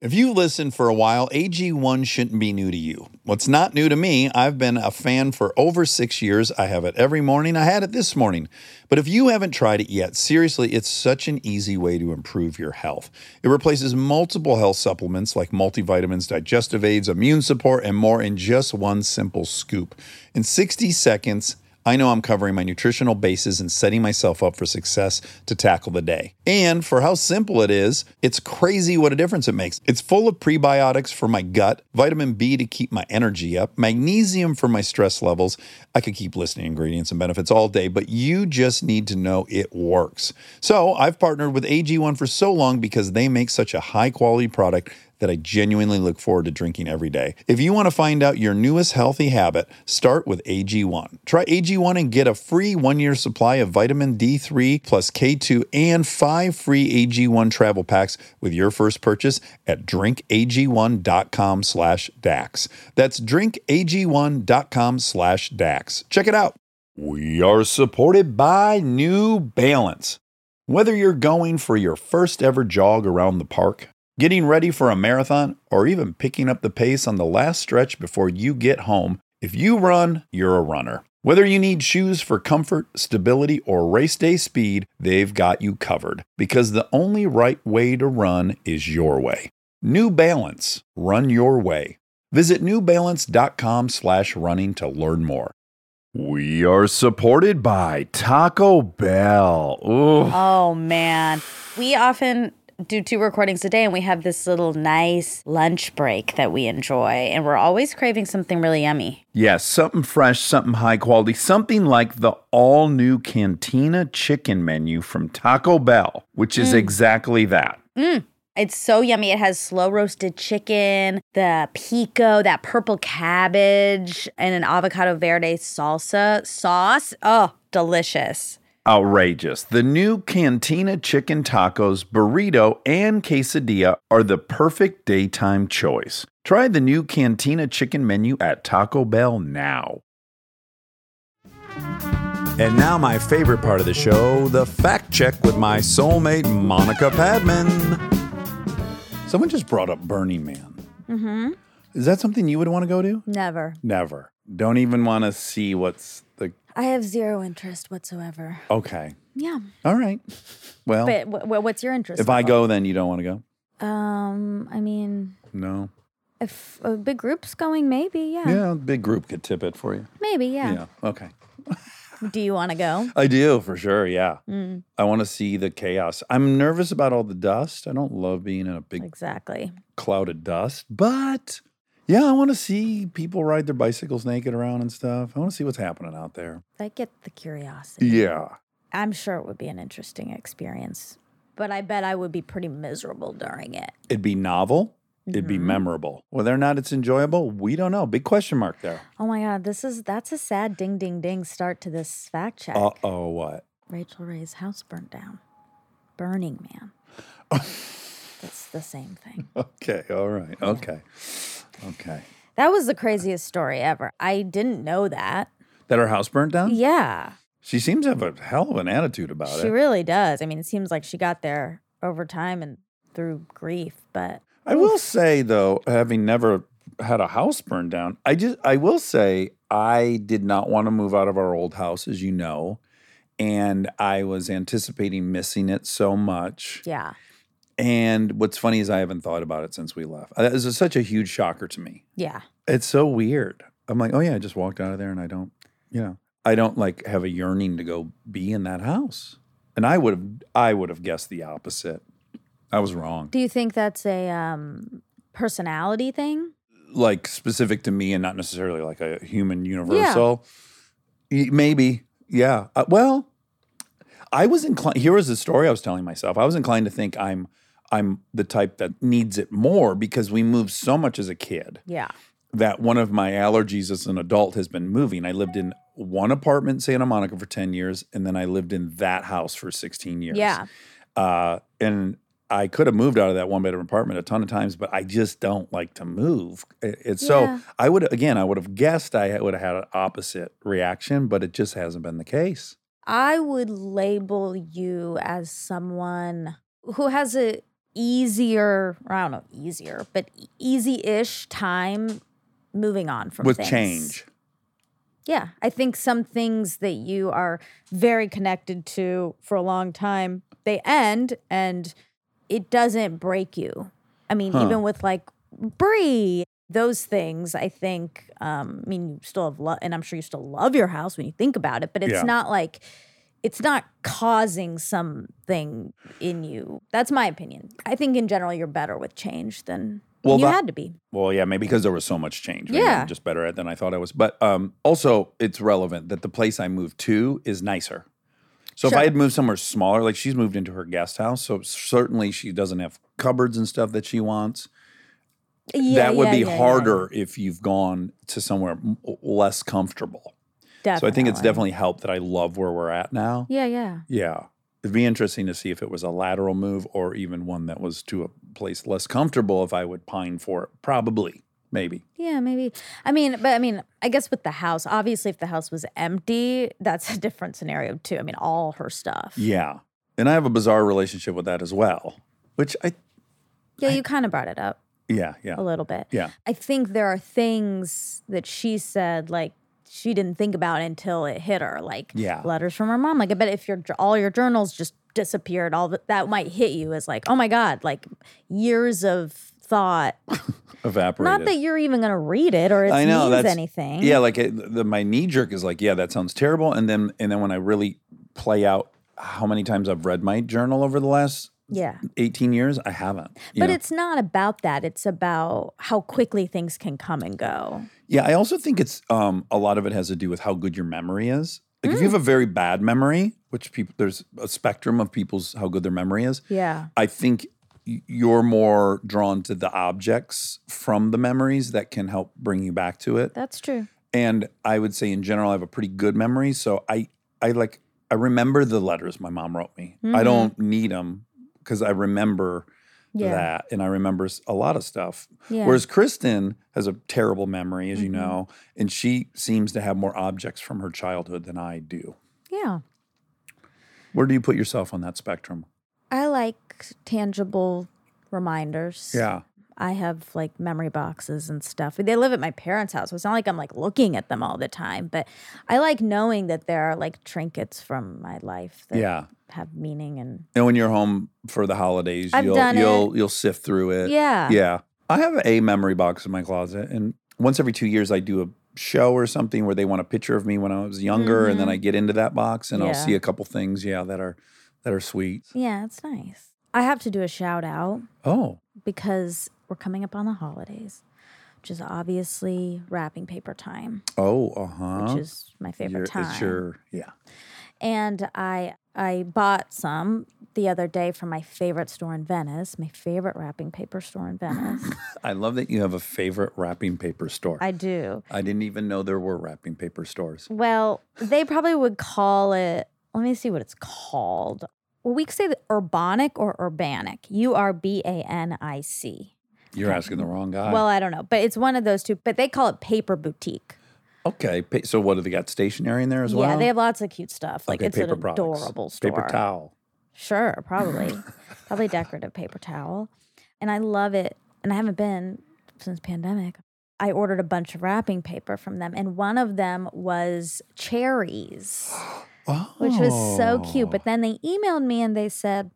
Speaker 1: If you listen for a while, AG1 shouldn't be new to you. What's not new to me, I've been a fan for over six years. I have it every morning. I had it this morning. But if you haven't tried it yet, seriously, it's such an easy way to improve your health. It replaces multiple health supplements like multivitamins, digestive aids, immune support, and more in just one simple scoop. In 60 seconds, I know I'm covering my nutritional bases and setting myself up for success to tackle the day. And for how simple it is, it's crazy what a difference it makes. It's full of prebiotics for my gut, vitamin B to keep my energy up, magnesium for my stress levels. I could keep listing ingredients and benefits all day, but you just need to know it works. So I've partnered with AG1 for so long because they make such a high quality product that I genuinely look forward to drinking every day. If you want to find out your newest healthy habit, start with AG1. Try AG1 and get a free one year supply of vitamin D3 plus K2 and five free AG1 travel packs with your first purchase at drinkag1.com slash DAX. That's drinkag1.com slash DAX. Check it out. We are supported by New Balance. Whether you're going for your first ever jog around the park, getting ready for a marathon, or even picking up the pace on the last stretch before you get home, if you run, you're a runner. Whether you need shoes for comfort, stability, or race day speed, they've got you covered because the only right way to run is your way. New Balance, run your way. Visit newbalance.com slash running to learn more. We are supported by Taco Bell. Ooh.
Speaker 2: Oh man. We often do two recordings a day and we have this little nice lunch break that we enjoy and we're always craving something really yummy.
Speaker 10: Yes, something fresh, something high quality, something like the all new Cantina chicken menu from Taco Bell, which is mm. exactly that. Mm.
Speaker 2: It's so yummy. It has slow roasted chicken, the pico, that purple cabbage, and an avocado verde salsa sauce. Oh, delicious.
Speaker 10: Outrageous. The new Cantina chicken tacos, burrito, and quesadilla are the perfect daytime choice. Try the new Cantina chicken menu at Taco Bell now.
Speaker 1: And now, my favorite part of the show the fact check with my soulmate, Monica Padman. Someone just brought up Burning Man.
Speaker 2: Mm-hmm.
Speaker 1: Is that something you would want to go to?
Speaker 2: Never.
Speaker 1: Never. Don't even want to see what's the.
Speaker 2: I have zero interest whatsoever.
Speaker 1: Okay.
Speaker 2: Yeah.
Speaker 1: All right. Well,
Speaker 2: But wh- wh- what's your interest?
Speaker 1: if I go, then you don't want to go?
Speaker 2: Um, I mean,
Speaker 1: No.
Speaker 2: if a big group's going, maybe, yeah.
Speaker 1: Yeah, a big group could tip it for you.
Speaker 2: Maybe, yeah.
Speaker 1: Yeah. Okay.
Speaker 2: Do you want to go? (laughs)
Speaker 1: I do for sure. Yeah.
Speaker 2: Mm,
Speaker 1: I want to see the chaos. I'm nervous about all the dust. I don't love being in a big
Speaker 2: exactly.
Speaker 1: cloud of dust, but yeah, I want to see people ride their bicycles naked around and stuff. I want to see what's happening out there.
Speaker 2: I get the curiosity.
Speaker 1: Yeah.
Speaker 2: I'm sure it would be an interesting experience, but I bet I would be pretty miserable during it.
Speaker 1: It'd be novel. It'd be
Speaker 2: Mhm.
Speaker 1: memorable. Whether or not it's enjoyable, we don't know. Big question mark there.
Speaker 2: Oh my God, this is that's a sad ding ding ding start to this fact check.
Speaker 1: Uh oh, what?
Speaker 2: Rachael Ray's house burnt down. Burning Man. (laughs) That's the same thing.
Speaker 1: Okay, all right. Okay. Okay.
Speaker 2: That was the craziest story ever. I didn't know that.
Speaker 1: That her house burnt down?
Speaker 2: Yeah,
Speaker 1: She seems to have a hell of an attitude about it.
Speaker 2: she really does. I mean, it seems like she got there over time and through grief, but
Speaker 1: I will say though, having never had a house burned down, I just I will say I did not want to move out of our old house, as you know, and I was anticipating missing it so much.
Speaker 2: yeah,
Speaker 1: And what's funny is I haven't thought about it since we left. Uh, This is such a huge shocker to me.
Speaker 2: yeah.
Speaker 1: It's so weird. I'm like, oh yeah, I just walked out of there, and I don't, you know, I don't like have a yearning to go be in that house. And I would have, I would have guessed the opposite. I was wrong.
Speaker 2: Do you think that's a um, personality thing?
Speaker 1: like specific to me and not necessarily like a human universal. Y- Maybe, yeah. Uh, well, I was inclined. Here was the story I was telling myself. I was inclined to think I'm I'm the type that needs it more because we moved so much as a kid
Speaker 2: Yeah.
Speaker 1: that one of my allergies as an adult has been moving. I lived in one apartment in Santa Monica for 10 years, and then I lived in that house for 16 years.
Speaker 2: Yeah.
Speaker 1: Uh, and I could have moved out of that one bedroom apartment a ton of times, but I just don't like to move. It- It's
Speaker 2: Yeah.
Speaker 1: so I would again, I would have guessed I would have had an opposite reaction, but it just hasn't been the case.
Speaker 2: I would label you as someone who has a easier, I don't know, easier, but e- easy-ish time moving on from
Speaker 1: With
Speaker 2: things.
Speaker 1: change.
Speaker 2: Yeah, I think some things that you are very connected to for a long time, they end and it doesn't break you. I mean,
Speaker 1: Huh.
Speaker 2: even with like Brie, those things, I think, um, I mean, you still have love, and I'm sure you still love your house when you think about it, but it's
Speaker 1: Yeah.
Speaker 2: not like, it's not causing something in you. That's my opinion. I think in general, you're better with change than
Speaker 1: Well,
Speaker 2: you had to be.
Speaker 1: Well, yeah, maybe because there was so much change. Maybe
Speaker 2: Yeah.
Speaker 1: I'm just better at it than I thought I was. But um, also, it's relevant that the place I moved to is nicer. So if I had moved somewhere smaller, like she's moved into her guest house, so certainly she doesn't have cupboards and stuff that she wants.
Speaker 2: Yeah,
Speaker 1: that would
Speaker 2: yeah,
Speaker 1: be
Speaker 2: yeah,
Speaker 1: harder if you've gone to somewhere m- less comfortable. So I think it's definitely helped that I love where we're at now.
Speaker 2: Yeah, yeah.
Speaker 1: Yeah. It'd be interesting to see if it was a lateral move or even one that was to a place less comfortable if I would pine for it. Probably. Maybe.
Speaker 2: Yeah, maybe. I mean, but I mean, I guess with the house, obviously, if the house was empty, that's a different scenario too. I mean, all her stuff.
Speaker 1: Yeah. And I have a bizarre relationship with that as well. Which I
Speaker 2: Yeah, you kind of brought it up
Speaker 1: yeah, yeah.
Speaker 2: a little bit.
Speaker 1: Yeah.
Speaker 2: I think there are things that she said, like, she didn't think about until it hit her, like
Speaker 1: Yeah.
Speaker 2: letters from her mom. Like, I bet if your all your journals just disappeared, all that that might hit you as like, oh my god, like years of thought. (laughs)
Speaker 1: Evaporated.
Speaker 2: Not that you're even gonna read it or it
Speaker 1: I know
Speaker 2: means anything.
Speaker 1: Yeah, like it, the, my knee jerk is like, yeah, that sounds terrible. And then and then when I really play out how many times I've read my journal over the last
Speaker 2: yeah.
Speaker 1: 18 years, I haven't.
Speaker 2: But
Speaker 1: know?
Speaker 2: it's not about that. It's about how quickly things can come and go.
Speaker 1: Yeah, I also think it's um, a lot of it has to do with how good your memory is. Like if
Speaker 2: Mm.
Speaker 1: you have a very bad memory, which people there's a spectrum of people's how good their memory is.
Speaker 2: Yeah.
Speaker 1: I think you're more drawn to the objects from the memories that can help bring you back to it.
Speaker 2: That's true.
Speaker 1: And I would say in general, I have a pretty good memory. So I, I like, I remember the letters my mom wrote me.
Speaker 2: Mm-hmm.
Speaker 1: I don't need them because I remember
Speaker 2: Yeah.
Speaker 1: that and I remember a lot of stuff.
Speaker 2: Yeah.
Speaker 1: Whereas Kristen has a terrible memory, as you
Speaker 2: Mhm.
Speaker 1: know, and she seems to have more objects from her childhood than I do.
Speaker 2: Yeah.
Speaker 1: Where do you put yourself on that spectrum?
Speaker 2: I like tangible reminders.
Speaker 1: Yeah.
Speaker 2: I have like memory boxes and stuff. They live at my parents' house. So it's not like I'm like looking at them all the time, but I like knowing that there are like trinkets from my life that
Speaker 1: Yeah.
Speaker 2: have meaning and
Speaker 1: And when you're home for the holidays,
Speaker 2: I've
Speaker 1: you'll
Speaker 2: done
Speaker 1: you'll you'll sift through it.
Speaker 2: yeah.
Speaker 1: Yeah. I have a memory box in my closet and once every 2 years I do a show or something where they want a picture of me when I was younger and then I get into that box and I'll
Speaker 2: Mm-hmm.
Speaker 1: See a couple things yeah that are that are sweet.
Speaker 2: Yeah, it's nice. I have to do a shout out
Speaker 1: Oh.
Speaker 2: because we're coming up on the holidays, which is obviously wrapping paper time,
Speaker 1: Oh, uh-huh.
Speaker 2: which is my favorite
Speaker 1: Your-
Speaker 2: time.
Speaker 1: It's your yeah.
Speaker 2: and I I bought some the other day from my favorite store in Venice, my favorite wrapping paper store in Venice. (laughs)
Speaker 1: I love that you have a favorite wrapping paper store.
Speaker 2: I do.
Speaker 1: I didn't even know there were wrapping paper stores.
Speaker 2: Well, they probably would call it. Let me see what it's called. Well, we could say the urbanic or urbanic. U R B A N I C.
Speaker 1: You're asking the wrong guy.
Speaker 2: Well, I don't know, but it's one of those two. But they call it paper boutique.
Speaker 1: okay. Pa- So what do they got stationery in there as well?
Speaker 2: Yeah, they have lots of cute stuff. Like
Speaker 1: Okay,
Speaker 2: it's an
Speaker 1: products.
Speaker 2: adorable store.
Speaker 1: Paper towel.
Speaker 2: Sure, (laughs) probably. probably decorative paper towel. And I love it. And I haven't been since pandemic. I ordered a bunch of wrapping paper from them, and one of them was cherries,
Speaker 1: Oh. (gasps)
Speaker 2: which was so cute. But oh. then they emailed me and they said,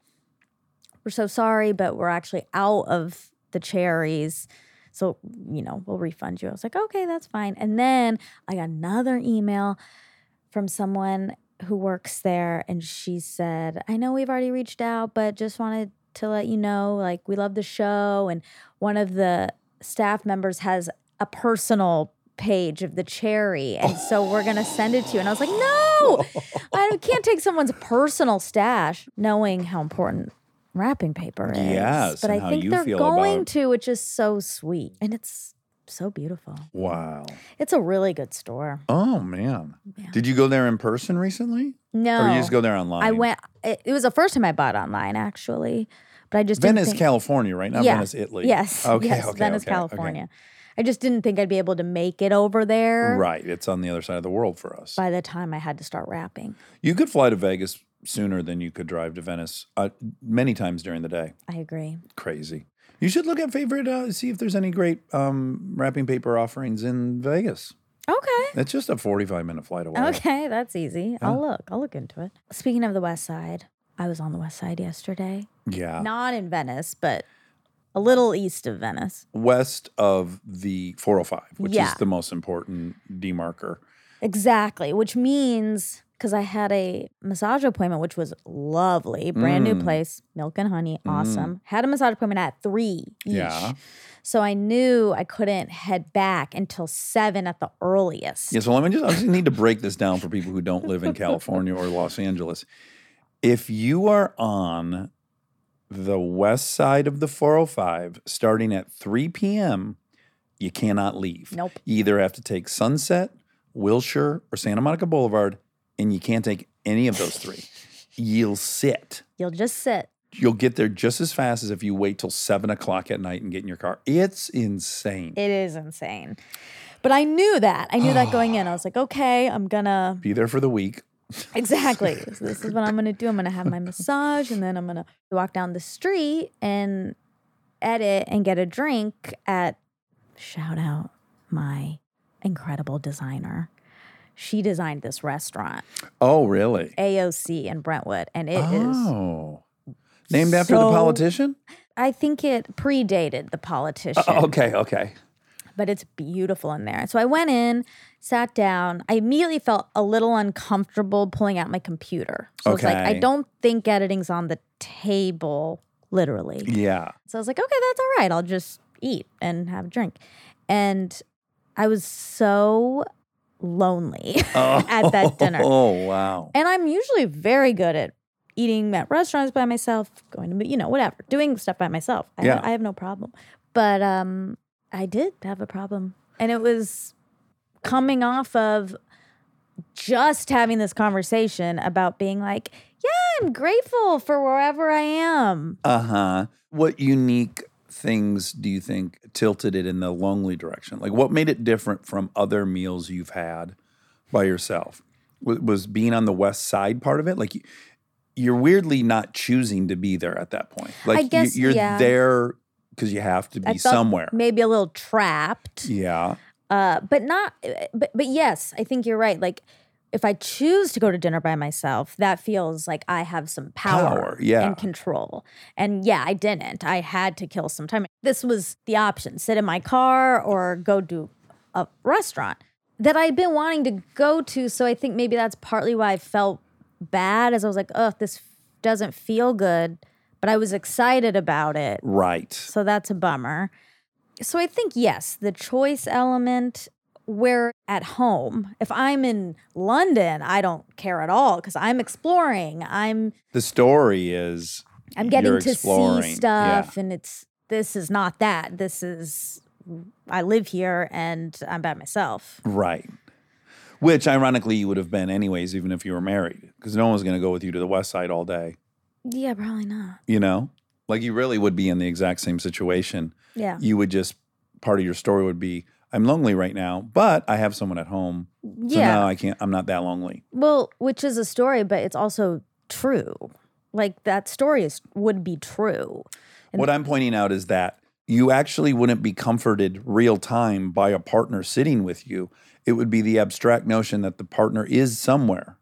Speaker 2: We're so sorry, but we're actually out of the cherries. So, you know, we'll refund you. I was like, okay, that's fine. And then I got another email from someone who works there and she said, I know we've already reached out, but just wanted to let you know, like, we love the show. And one of the staff members has a personal page of the cherry. And oh. so we're going to send it to you. And I was like, no, (laughs) I can't take someone's personal stash, knowing how important wrapping paper is.
Speaker 1: Yes,
Speaker 2: but I think they're going
Speaker 1: about-
Speaker 2: to, which is so sweet. And it's so beautiful.
Speaker 1: Wow.
Speaker 2: It's a really good store.
Speaker 1: Oh man.
Speaker 2: Yeah.
Speaker 1: Did you go there in person recently?
Speaker 2: No.
Speaker 1: Or you just go there online?
Speaker 2: I went, it, it was the first time I bought online, actually. But I just didn't
Speaker 1: Venice,
Speaker 2: think-
Speaker 1: California, right? Not
Speaker 2: Yeah.
Speaker 1: Venice, Italy.
Speaker 2: Yes.
Speaker 1: Okay.
Speaker 2: yes,
Speaker 1: okay.
Speaker 2: Venice,
Speaker 1: okay, okay.
Speaker 2: California. I just didn't think I'd be able to make it over there
Speaker 1: Right. It's on the other side of the world for us.
Speaker 2: by the time I had to start wrapping.
Speaker 1: You could fly to Vegas sooner than you could drive to Venice uh, many times during the day.
Speaker 2: I agree.
Speaker 1: Crazy. You should look at favorite, uh, see if there's any great um, wrapping paper offerings in Vegas.
Speaker 2: Okay.
Speaker 1: It's just a 45 minute flight away.
Speaker 2: Okay, that's easy. I'll look. I'll look into it. Speaking of the West Side, I was on the West Side yesterday.
Speaker 1: Yeah.
Speaker 2: Not in Venice, but a little east of Venice.
Speaker 1: West of the 405, which
Speaker 2: Yeah.
Speaker 1: is the most important demarker.
Speaker 2: Exactly, which means because I had a massage appointment, which was lovely, brand new
Speaker 1: Mm.
Speaker 2: place, milk and honey, awesome. Had a massage appointment at three. Each.
Speaker 1: Yeah.
Speaker 2: So I knew I couldn't head back until seven at the earliest.
Speaker 1: Yeah, so let me just, I just need to break this down for people who don't live in California or Los Angeles. If you are on the west side of the 405 starting at 3 p.m., you cannot leave.
Speaker 2: Nope.
Speaker 1: You either have to take Sunset, Wilshire, or Santa Monica Boulevard, and you can't take any of those three. You'll sit.
Speaker 2: You'll just sit.
Speaker 1: You'll get there just as fast as if you wait till seven o'clock at night and get in your car. It's insane.
Speaker 2: It is insane. But I knew that. I knew that going in. I was like, okay, I'm gonna
Speaker 1: Be there for the week.
Speaker 2: exactly. (laughs) So this is what I'm gonna do. I'm gonna have my massage, and then I'm gonna walk down the street and edit and get a drink at. Shout out my incredible designer. She designed this restaurant,
Speaker 1: Oh, really?
Speaker 2: AOC in Brentwood, and it is.
Speaker 1: oh. Named after the politician?
Speaker 2: I think it predated the politician.
Speaker 1: Oh, okay, okay.
Speaker 2: but it's beautiful in there. So I went in, sat down. I immediately felt a little uncomfortable pulling out my computer. So it's like, I don't think editing's on the table, literally.
Speaker 1: Yeah.
Speaker 2: So I was like, okay, that's all right. I'll just eat and have a drink. And I was so lonely (laughs) at that dinner. (laughs)
Speaker 1: Oh, wow.
Speaker 2: And I'm usually very good at eating at restaurants by myself, going to, you know, whatever, doing stuff by myself. I,
Speaker 1: Yeah.
Speaker 2: I have no problem. But um, I did have a problem. And it was coming off of just having this conversation about being like, yeah, I'm grateful for wherever I am.
Speaker 1: Uh huh. What unique things do you think tilted it in the lonely direction? Like, what made it different from other meals you've had by yourself? Was, being on the west side part of it? Like, you- you're weirdly not choosing to be there at that point. Like,
Speaker 2: guess,
Speaker 1: you're
Speaker 2: yeah.
Speaker 1: there because you have to be somewhere.
Speaker 2: Maybe a little trapped.
Speaker 1: yeah.
Speaker 2: Uh, but not, but but yes, I think you're right. Like, if I choose to go to dinner by myself, that feels like I have some power,
Speaker 1: Power, yeah.
Speaker 2: and control. And yeah, I didn't. I had to kill some time. This was the option: sit in my car or go to a restaurant that I'd been wanting to go to. So I think maybe that's partly why I felt bad, as I was like, "Oh, this doesn't feel good," but I was excited about it.
Speaker 1: Right.
Speaker 2: So that's a bummer. So I think, yes, the choice element where at home, if I'm in London, I don't care at all because I'm exploring. I'm
Speaker 1: The story is
Speaker 2: I'm getting to
Speaker 1: exploring,
Speaker 2: see
Speaker 1: yeah.
Speaker 2: stuff and it's this is not that. This is I live here and I'm by myself.
Speaker 1: Right. Which ironically you would have been anyways, even if you were married, because no one was going to go with you to the west side all day.
Speaker 2: Yeah, probably not.
Speaker 1: You know, like you really would be in the exact same situation.
Speaker 2: Yeah.
Speaker 1: You would just part of your story would be, I'm lonely right now, but I have someone at home. So
Speaker 2: yeah.
Speaker 1: now I can't. I'm not that lonely.
Speaker 2: Well, which is a story, but it's also true. Like that story is would be true. And-
Speaker 1: what I'm pointing out is that you actually wouldn't be comforted real time by a partner sitting with you. It would be the abstract notion that the partner is somewhere.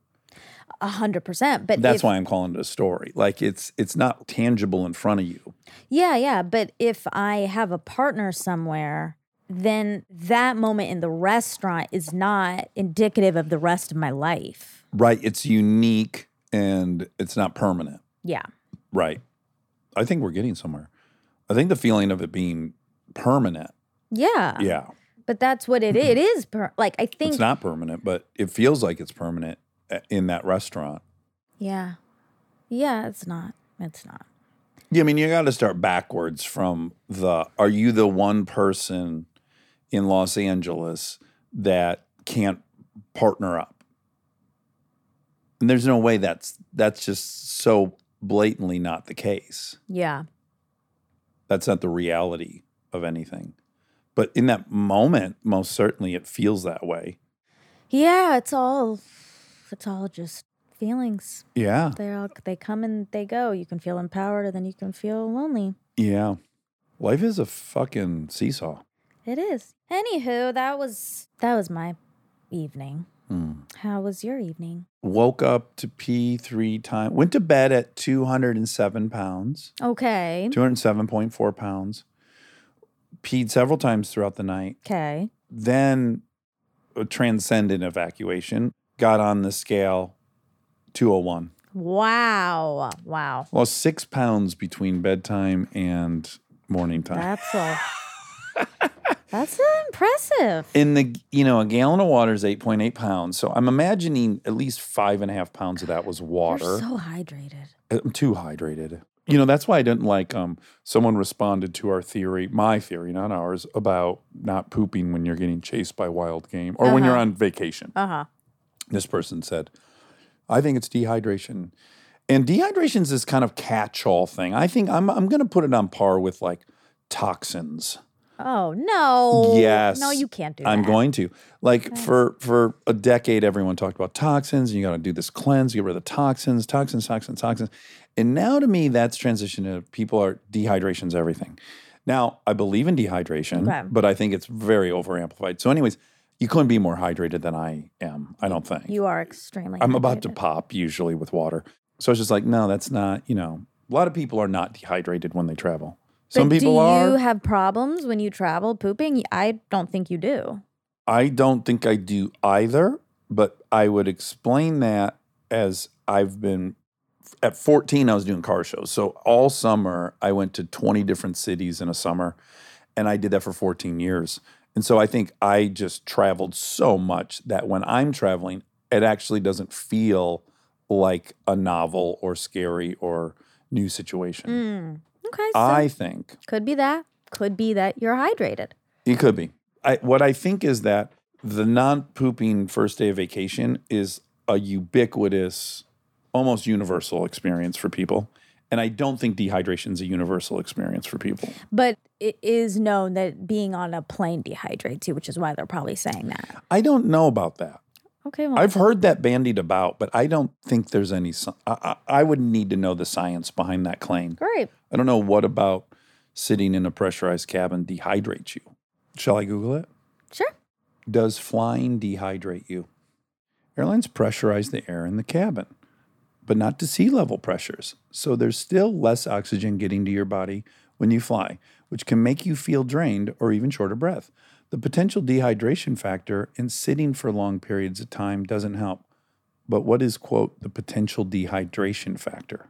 Speaker 2: A hundred percent. But
Speaker 1: That's
Speaker 2: if-
Speaker 1: why I'm calling it a story. Like it's it's not tangible in front of you.
Speaker 2: Yeah, yeah. But if I have a partner somewhere, then that moment in the restaurant is not indicative of the rest of my life.
Speaker 1: Right. It's unique and it's not permanent.
Speaker 2: Yeah.
Speaker 1: Right. I think we're getting somewhere. I think the feeling of it being permanent.
Speaker 2: Yeah.
Speaker 1: Yeah.
Speaker 2: But that's what it is. It is per- like I think
Speaker 1: It's not permanent, but it feels like it's permanent uh, in that restaurant.
Speaker 2: Yeah. Yeah, it's not. It's not.
Speaker 1: Yeah, I mean, you got to start backwards from the are you the one person in Los Angeles that can't partner up? And there's no way that's that's just so blatantly not the case.
Speaker 2: Yeah.
Speaker 1: That's not the reality of anything. But in that moment, most certainly it feels that way.
Speaker 2: Yeah, it's all it's all just feelings.
Speaker 1: Yeah.
Speaker 2: They all they come and they go. You can feel empowered, and then you can feel lonely.
Speaker 1: Yeah. Life is a fucking seesaw.
Speaker 2: It is. Anywho, that was that was my evening.
Speaker 1: Hmm.
Speaker 2: How was your evening?
Speaker 1: Woke up to pee three times. Went to bed at 207 pounds.
Speaker 2: Okay.
Speaker 1: 207.4 pounds. Peed several times throughout the night.
Speaker 2: Okay.
Speaker 1: Then a transcendent evacuation. Got on the scale 201.
Speaker 2: Wow. Wow.
Speaker 1: Well, six pounds between bedtime and morning time.
Speaker 2: That's a (laughs) That's impressive.
Speaker 1: In the, you know, a gallon of water is 8.8 pounds. So I'm imagining at least five and a half pounds of that was water.
Speaker 2: You're so hydrated.
Speaker 1: I'm too hydrated. You know, that's why I didn't like um someone responded to our theory, my theory, not ours, about not pooping when you're getting chased by wild game or when you're
Speaker 2: Uh-huh.
Speaker 1: on vacation.
Speaker 2: Uh-huh.
Speaker 1: This person said, I think it's dehydration. And dehydration's this kind of catch-all thing. I think I'm I'm gonna put it on par with like toxins.
Speaker 2: Oh no.
Speaker 1: Yes.
Speaker 2: No, you can't do that.
Speaker 1: I'm
Speaker 2: that.
Speaker 1: going to. Like for for a decade, everyone talked about toxins. And you got to do this cleanse, get rid of the toxins, toxins, toxins, toxins. And now to me, that's transitioned to people are dehydration's everything. Now I believe in dehydration,
Speaker 2: Okay.
Speaker 1: but I think it's very over amplified. So, anyways, you couldn't be more hydrated than I am. I don't think.
Speaker 2: You are extremely
Speaker 1: I'm about to pop usually with water. So it's just like, no, that's not. You know, a lot of people are not dehydrated when they travel. Some
Speaker 2: but
Speaker 1: people
Speaker 2: do
Speaker 1: are.
Speaker 2: you have problems when you travel pooping? I don't think you do.
Speaker 1: I don't think I do either, but I would explain that as I've been at 14, I was doing car shows. So all summer, I went to 20 different cities in a summer, and I did that for 14 years. And so I think I just traveled so much that when I'm traveling, it actually doesn't feel like a novel or scary or new situation.
Speaker 2: Mm. Okay. So
Speaker 1: I think
Speaker 2: could be that. Could be that you're hydrated.
Speaker 1: It could be. I, what I think is that the non pooping first day of vacation is a ubiquitous, almost universal experience for people. And I don't think dehydration is a universal experience for people.
Speaker 2: But it is known that being on a plane dehydrates you, which is why they're probably saying that.
Speaker 1: I don't know about that.
Speaker 2: Okay. Well,
Speaker 1: I've heard that bandied about, but I don't think there's any. I, I, I would need to know the science behind that claim.
Speaker 2: great.
Speaker 1: I don't know what about sitting in a pressurized cabin dehydrates you. Shall I Google it?
Speaker 2: Sure.
Speaker 1: Does flying dehydrate you? Airlines pressurize the air in the cabin, but not to sea level pressures. So there's still less oxygen getting to your body when you fly, which can make you feel drained or even short of breath. The potential dehydration factor in sitting for long periods of time doesn't help. But what is, quote, the potential dehydration factor?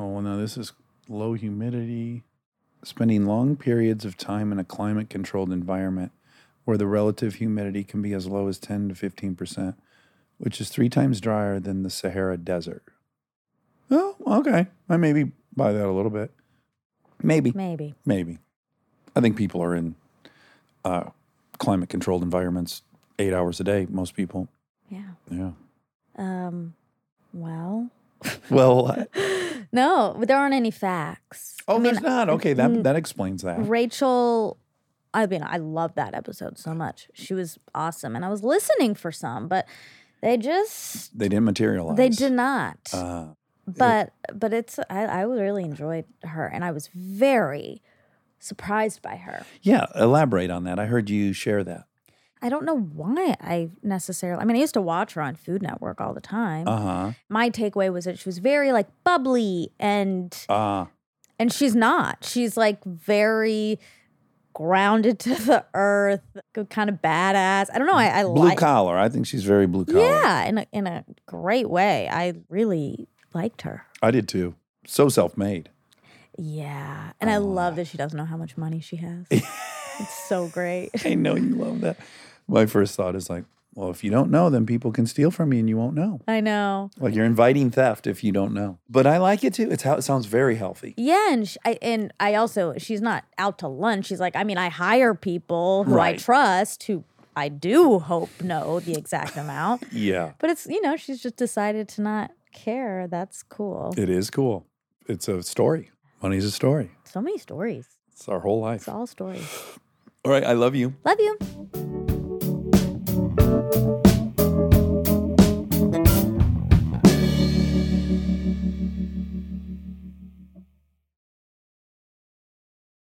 Speaker 1: Oh, well, now this is low humidity. Spending long periods of time in a climate controlled environment where the relative humidity can be as low as 10 to 15%, which is three times drier than the Sahara Desert. Oh, okay. I maybe buy that a little bit. Maybe.
Speaker 2: Maybe.
Speaker 1: Maybe. I think people are in uh, climate controlled environments eight hours a day, most people.
Speaker 2: Yeah.
Speaker 1: Yeah.
Speaker 2: Um. Well. (laughs)
Speaker 1: Well, (laughs)
Speaker 2: No, but there aren't any facts.
Speaker 1: oh,
Speaker 2: I mean,
Speaker 1: there's not. Okay, that,
Speaker 2: mm,
Speaker 1: that explains that.
Speaker 2: Rachael, I mean, I love that episode so much. She was awesome, and I was listening for some, but they just
Speaker 1: They didn't materialize.
Speaker 2: they did not.
Speaker 1: Uh,
Speaker 2: but but it's I, I really enjoyed her, and I was very surprised by her.
Speaker 1: yeah, elaborate on that. I heard you share that.
Speaker 2: I don't know why I necessarily. I mean, I used to watch her on Food Network all the time.
Speaker 1: Uh huh.
Speaker 2: My takeaway was that she was very like bubbly and
Speaker 1: Uh,
Speaker 2: and she's not. She's like very grounded to the earth, kind of badass. I don't know. I, I
Speaker 1: blue
Speaker 2: like.
Speaker 1: collar. I think she's very blue collar.
Speaker 2: Yeah, in a in a great way. I really liked her.
Speaker 1: I did too. So self made.
Speaker 2: Yeah, and I love that she doesn't know how much money she has. (laughs) it's so great. (laughs)
Speaker 1: I know you love that. My first thought is like, Well, if you don't know, then people can steal from you and you won't know.
Speaker 2: I know.
Speaker 1: Like you're inviting theft if you don't know. But I like it too. It's how it sounds very healthy.
Speaker 2: Yeah, and sh I and I also she's not out to lunch. She's like, I mean, I hire people who I trust who I do hope know the exact amount. (laughs)
Speaker 1: Yeah.
Speaker 2: But it's you know she's just decided to not care. That's cool.
Speaker 1: It is cool. It's a story. Money's a story.
Speaker 2: So many stories.
Speaker 1: It's our whole life.
Speaker 2: It's all stories. (sighs)
Speaker 1: All right. I love you.
Speaker 2: Love you.